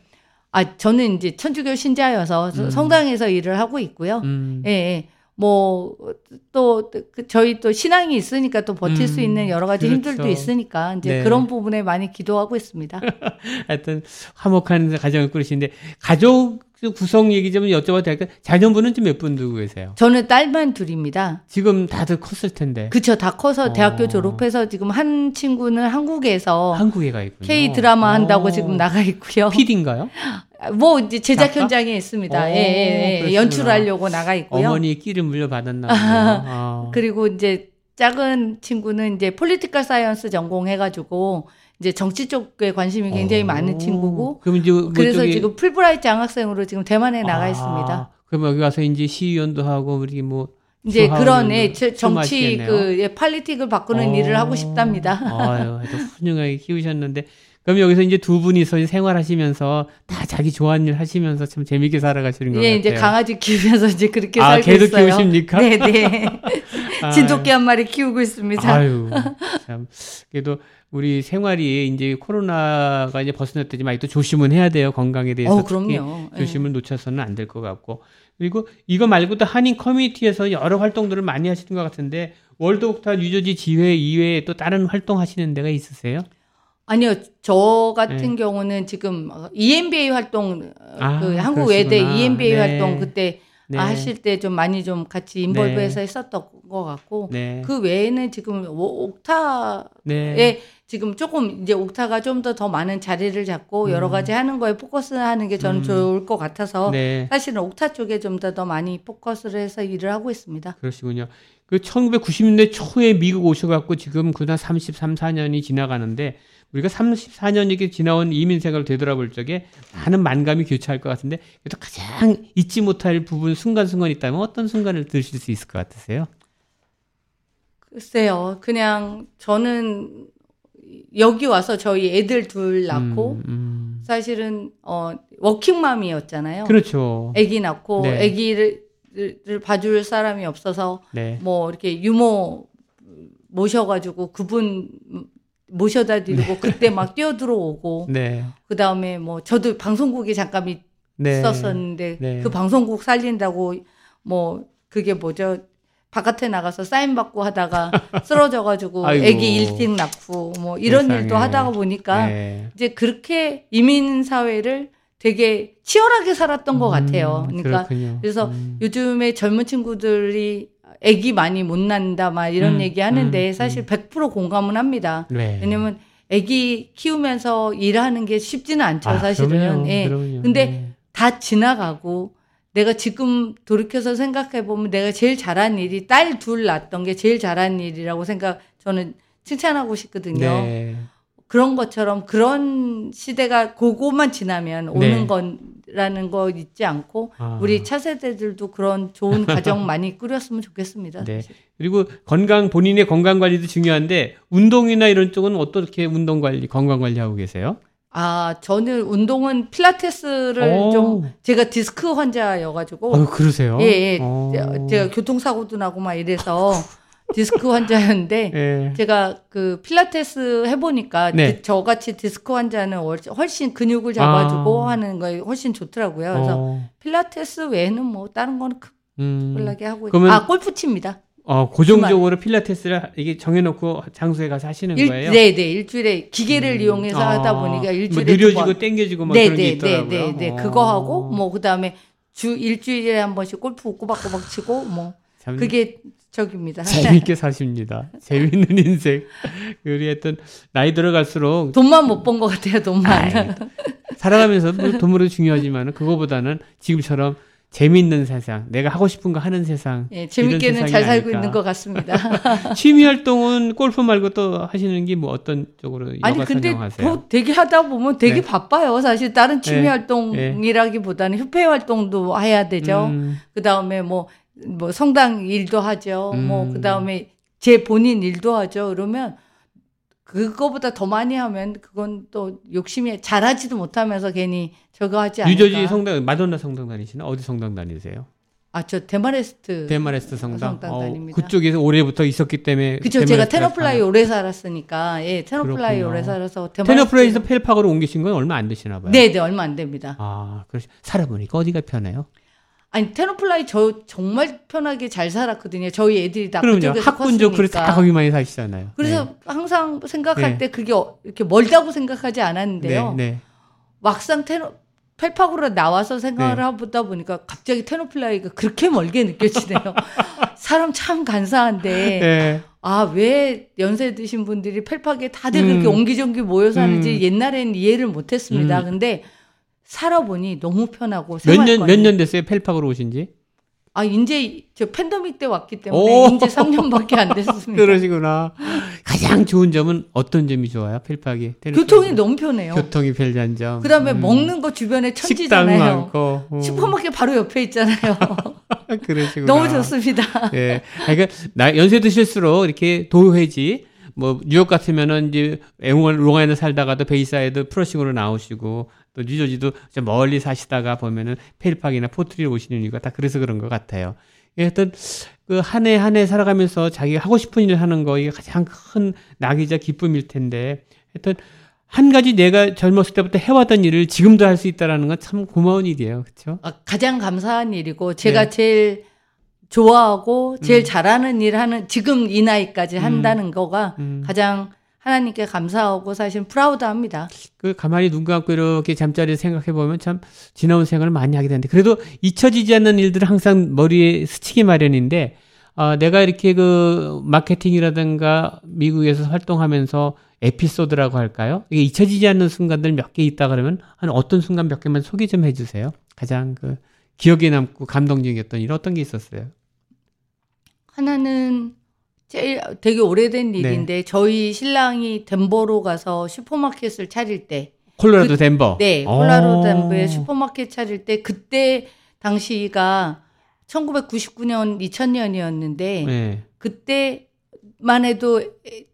아 저는 이제 천주교 신자여서 음. 성당에서 일을 하고 있고요. 음. 예, 예. 뭐또 그 저희 또 신앙이 있으니까 또 버틸 수 음, 있는 여러 가지 그렇죠. 힘들도 있으니까 이제 네. 그런 부분에 많이 기도하고 있습니다. 하여튼 화목한 가정을 꾸리시는데 가족 구성 얘기 좀 여쭤봐도 될까요? 자녀분은 지금 몇 분 두고 계세요? 저는 딸만 둘입니다. 지금 다들 컸을 텐데 그쵸 다 커서 어. 대학교 졸업해서 지금 한 친구는 한국에서 한국에 가 있군요. K 드라마 한다고 어. 지금 나가 있고요. PD인가요? 뭐 이제 제작 작가? 현장에 있습니다. 어, 예, 예, 예. 연출하려고 나가 있고요. 어머니 끼를 물려받았나 보네요. 어. 그리고 이제 작은 친구는 이제 political science 전공해가지고 이제 정치 쪽에 관심이 굉장히 어. 많은 친구고 그럼 이제 뭐 그래서 저기- 지금 풀브라이트 장학생으로 지금 대만에 나가 아, 있습니다. 그럼 여기 와서 이제 시의원도 하고 우리 뭐 이제 그런 예, 저- 정치. 그 예, 팔리틱을 바꾸는 어. 일을 하고 싶답니다. 아유, 훌륭하게 키우셨는데 그럼 여기서 이제 두 분이서 생활하시면서 다 자기 좋아하는 일 하시면서 참 재밌게 살아가시는 것 예, 같아요. 이제 강아지 키우면서 이제 그렇게 아, 살고 개도 있어요. 키우십니까? 네, 네. 아, 진돗개 한 마리 키우고 있습니다. 아유, 참. 그래도 우리 생활이 이제 코로나가 이제 벗어났더지만 또 조심은 해야 돼요. 건강에 대해서. 어, 그럼요. 예. 조심을 놓쳐서는 안 될 것 같고. 그리고 이거 말고도 한인 커뮤니티에서 여러 활동들을 많이 하시는 것 같은데 월드 옥타 뉴저지 지회 이외에 또 다른 활동 하시는 데가 있으세요? 아니요, 저 같은 네. 경우는 지금 어, EMBA 활동, 어, 아, 그 한국 그러시구나. 외대 EMBA 네. 활동 그때 네. 아, 하실 때 좀 많이 좀 같이 인볼브해서 했었던 것 같고 네. 그 외에는 지금 오- 옥타에 네. 지금 조금 이제 옥타가 좀 더더 많은 자리를 잡고 여러 음. 가지 하는 거에 포커스하는 게 저는 음. 좋을 것 같아서 네. 사실은 옥타 쪽에 좀더더 많이 포커스를 해서 일을 하고 있습니다. 그러시군요. 그 1990년대 초에 미국 오셔갖고 지금 그다 33, 4년이 지나가는데 우리가 34년 이렇게 지나온 이민 생활을 되돌아볼 적에 많은 만감이 교차할 것 같은데 그래도 가장 잊지 못할 부분 순간순간이 있다면 어떤 순간을 드실 수 있을 것 같으세요? 글쎄요, 그냥 저는 여기 와서 저희 애들 둘 낳고 음, 음. 사실은 어 워킹맘이었잖아요. 그렇죠. 아기 낳고 네. 아기를 를 봐줄 사람이 없어서 네. 뭐 이렇게 유모 모셔가지고 그분 모셔다 드리고 그때 막 뛰어 들어오고 네. 그 다음에 뭐 저도 방송국에 잠깐 네. 있었었는데 네. 그 방송국 살린다고 뭐 그게 뭐죠 바깥에 나가서 사인 받고 하다가 쓰러져 가지고 아이고. 아기 일찍 낳고 뭐 이런 세상에. 일도 하다가 보니까 네. 이제 그렇게 이민 사회를 되게 치열하게 살았던 것 같아요. 음, 그러니까 그렇군요. 그래서 음. 요즘에 젊은 친구들이 아기 많이 못 낳는다 막 이런 음, 얘기 하는데 음, 사실 100% 공감은 합니다. 네. 왜냐면 아기 키우면서 일하는 게 쉽지는 않죠, 아, 사실은. 그럼요. 예. 그럼요. 근데 네. 다 지나가고 내가 지금 돌이켜서 생각해 보면 내가 제일 잘한 일이 딸 둘 낳았던 게 제일 잘한 일이라고 생각 저는 칭찬하고 싶거든요. 네. 그런 것처럼 그런 시대가 그거만 지나면 오는 네. 거라는 거 잊지 않고 아. 우리 차세대들도 그런 좋은 가정 많이 꾸렸으면 좋겠습니다. 네. 그리고 건강 본인의 건강 관리도 중요한데 운동이나 이런 쪽은 어떻게 운동 관리, 건강 관리하고 계세요? 아, 저는 운동은 필라테스를 오. 좀 제가 디스크 환자여가지고 아, 그러세요? 예, 예. 제가 교통사고도 나고 막 이래서 디스크 환자였는데 예. 제가 그 필라테스 해보니까 네. 디- 저같이 디스크 환자는 훨- 훨씬 근육을 잡아주고 아. 하는 거에 훨씬 좋더라고요. 그래서 어. 필라테스 외에는 뭐 다른 거는 음. 급하게 하고 있- 그러면- 아 골프 칩니다. 어, 고정적으로 필라테스를 이게 정해놓고 장소에 가서 하시는 일, 거예요? 네, 네 일주일에 기계를 이용해서 아, 하다 보니까 뭐 일주일에 느려지고 두 번. 땡겨지고 막 네, 그런 게 네, 네, 있더라고요. 네, 네, 어. 그거 하고 뭐 그다음에 주 일주일에 한 번씩 골프 꼬박꼬박 치고 뭐 참 그게 저기입니다. 재밌게 사십니다. 재밌는 인생. 우리 하여튼 나이 들어갈수록 돈만 못 번 것 같아요, 돈만. 아이, 살아가면서 뭐 돈으로 중요하지만 그거보다는 지금처럼 재밌는 세상, 내가 하고 싶은 거 하는 세상. 예, 재밌게는 잘 살고 아닐까. 있는 것 같습니다. 취미 활동은 골프 말고 또 하시는 게 뭐 어떤 쪽으로 아니 근데? 뭐 되게 하다 보면 되게 네. 바빠요. 사실 다른 취미 네. 활동이라기보다는 협회 활동도 해야 되죠. 음, 그 다음에 뭐, 뭐 성당 일도 하죠. 뭐, 음. 그 다음에 제 본인 일도 하죠. 그러면 그거보다 더 많이 하면 그건 또 욕심이 잘하지도 못하면서 괜히 저거 하지 않을까. 뉴저지 성당, 마돈나 성당 다니시나? 어디 성당 다니세요? 아, 저 데마레스트. 데마레스트 성당. 성당 어, 다닙니다. 그쪽에서 오래부터 있었기 때문에 그죠. 제가 테너플라이 가나- 오래 살았으니까, 예, 테너플라이. 오래 살아서 테너플라이에서 펠팍으로 옮기신 건 얼마 안 되시나 봐요. 네, 네, 얼마 안 됩니다. 아, 그러시 살아보니까 어디가 편해요? 아니, 테너플라이 저 정말 편하게 잘 살았거든요. 저희 애들이 다 그럼요. 그쪽에서 학군적 그래서 컸으니까. 다 거기 많이 사시잖아요. 그래서 항상 생각할 네. 때 그게 어- 이렇게 멀다고 생각하지 네. 않았는데요. 네, 네. 막상 테너 펠팍으로 나와서 생각을 네. 하다 보니까 갑자기 테너플라이가 그렇게 멀게 느껴지네요. 사람 참 간사한데 네. 아왜 연세 드신 분들이 펠팍에 다들 음. 그렇게 옹기종기 모여 사는지 음. 옛날에는 이해를 못했습니다. 음. 근데 살아보니 너무 편하고 몇년 생활권이- 몇년 됐어요? 펠팍으로 오신지? 아 이제 저 팬데믹 때 왔기 오. 때문에 이제 3년밖에 안 됐습니다. 그러시구나. 가장 좋은 점은 어떤 점이 좋아요? 펠팍이. 교통이 너무 편해요. 교통이 편리한 점. 그다음에 음. 먹는 거 주변에 식당 천지잖아요. 많고. 어. 슈퍼마켓 바로 옆에 있잖아요. 그러시구나. 너무 좋습니다. 예. 아, 그러니까 나 연세 드실수록 이렇게 도회지 뭐 뉴욕 같으면은 이제 롱- 롱아일랜드 살다가도 베이사이드 플러싱으로 나오시고 또 뉴저지도 좀 멀리 사시다가 보면은 펠팍이나 포트리로 오시는 이유가 다 그래서 그런 것 같아요. 예, 하여튼 그한 해 한 해 살아가면서 자기가 하고 싶은 일을 하는 거 이게 가장 큰 낙이자 기쁨일 텐데 하여튼 한 가지 내가 젊었을 때부터 해왔던 일을 지금도 할 수 있다라는 건 참 고마운 일이에요. 그렇죠? 아, 가장 감사한 일이고 제가 네. 제일 좋아하고 제일 음. 잘하는 일 하는 지금 이 나이까지 음. 한다는 거가 음. 가장 하나님께 감사하고 사실 프라우드합니다. 그 가만히 눈 감고 이렇게 잠자리에 생각해 보면 참 지나온 생각을 많이 하게 되는데 그래도 잊혀지지 않는 일들은 항상 머리에 스치기 마련인데 아, 내가 이렇게 그 마케팅이라든가 미국에서 활동하면서 에피소드라고 할까요? 이게 잊혀지지 않는 순간들 몇 개 있다 그러면 한 어떤 순간 몇 개만 소개 좀 해주세요. 가장 그 기억에 남고 감동적이었던 일 어떤 게 있었어요? 하나는 제일 되게 오래된 네. 일인데 저희 신랑이 덴버로 가서 슈퍼마켓을 차릴 때 콜로라도 그- 덴버. 네, 어. 콜라로 덴버에 슈퍼마켓 차릴 때 그때 당시가 1999년 2000년이었는데 네. 그때만 해도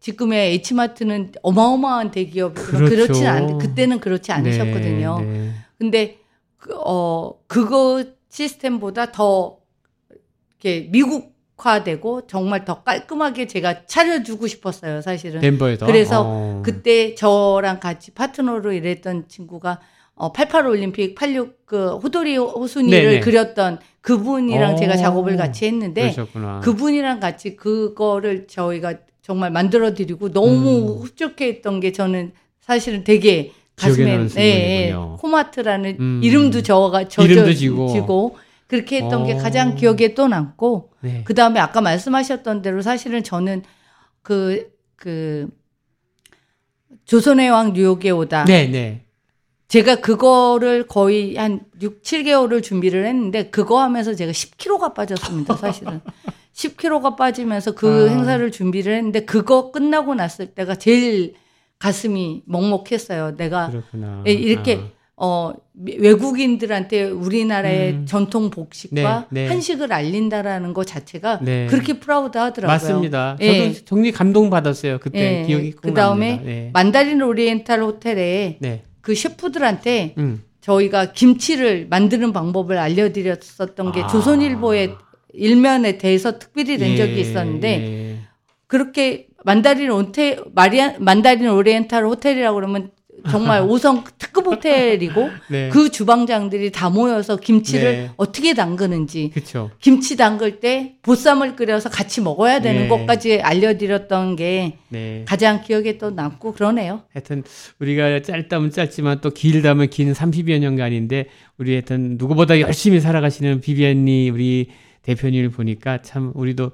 지금의 H마트는 어마어마한 대기업이지만 그렇죠. 그렇진 않 그때는 그렇지 않으셨거든요. 네, 네. 근데 그, 어 그거 시스템보다 더 이렇게 미국 화되고 정말 더 깔끔하게 제가 차려주고 싶었어요, 사실은. 덴버에서. 그래서 어. 그때 저랑 같이 파트너로 일했던 친구가 어, 88 올림픽 86 그 호돌이 호순이를 네네. 그렸던 그분이랑 어. 제가 작업을 같이 했는데 그러셨구나. 그분이랑 같이 그거를 저희가 정말 만들어 드리고 너무 음. 흡족했던 게 저는 사실은 되게 가슴에 남는 예, 순간이군요. 코마트라는 음. 이름도 저가 저저 지고. 그렇게 했던 게 어. 가장 기억에 또 남고 네. 그 다음에 아까 말씀하셨던 대로 사실은 저는 그, 그, 조선의 왕 뉴욕에 오다. 네, 네. 제가 그거를 거의 한 6, 7개월을 준비를 했는데 그거 하면서 제가 10kg가 빠졌습니다, 사실은. 10kg가 빠지면서 그 아. 행사를 준비를 했는데 그거 끝나고 났을 때가 제일 가슴이 먹먹했어요. 내가 그렇구나. 예, 이렇게 아. 어 미- 외국인들한테 우리나라의 음. 전통 복식과 네, 네. 한식을 알린다라는 것 자체가 네. 그렇게 proud 하더라고요. 맞습니다. 예. 저도 정리 감동 받았어요. 그때 예. 기억이 꼭 그다음에 납니다. 네. 만다린 오리엔탈 호텔에 네. 그 셰프들한테 음. 저희가 김치를 만드는 방법을 알려드렸었던 게 아. 조선일보의 일면에 대해서 특별히 낸 적이 예, 있었는데 예. 그렇게 만다린 호텔 마리안 만다린 오리엔탈 호텔이라고 그러면 정말 5성 특급 호텔이고 네. 그 주방장들이 다 모여서 김치를 네. 어떻게 담그는지 그쵸. 김치 담글 때 보쌈을 끓여서 같이 먹어야 되는 네. 것까지 알려드렸던 게 네. 가장 기억에 또 남고 그러네요. 하여튼 우리가 짧다면 짧지만 또 길다면 긴 30여 년간인데 우리 하여튼 누구보다 열심히 살아가시는 비비안니 우리 대표님을 보니까 참 우리도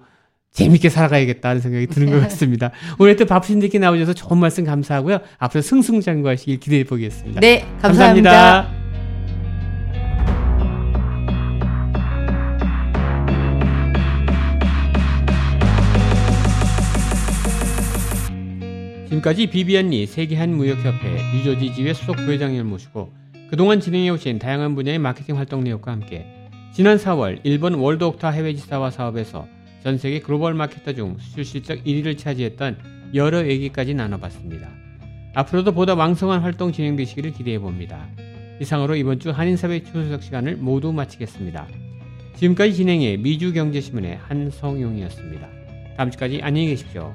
재밌게 살아가야겠다는 생각이 드는 것 같습니다. 오늘 하여튼 밥신들께 나오셔서 좋은 말씀 감사하고요. 앞으로 승승장구하시길 기대해 보겠습니다. 네, 감사합니다. 감사합니다. 지금까지 비비안리 세계한무역협회 뉴저지 지회 수석 부회장님을 모시고 그동안 진행해 오신 다양한 분야의 마케팅 활동 내역과 함께 지난 4월 일본 월드옥타 해외지사와 사업에서 전 세계 글로벌 마케터 중 수출 실적 1위를 차지했던 여러 얘기까지 나눠봤습니다. 앞으로도 보다 왕성한 활동 진행되시기를 기대해 봅니다. 이상으로 이번 주 한인사회 추석 시간을 모두 마치겠습니다. 지금까지 진행해 미주경제신문의 한성용이었습니다. 다음 주까지 안녕히 계십시오.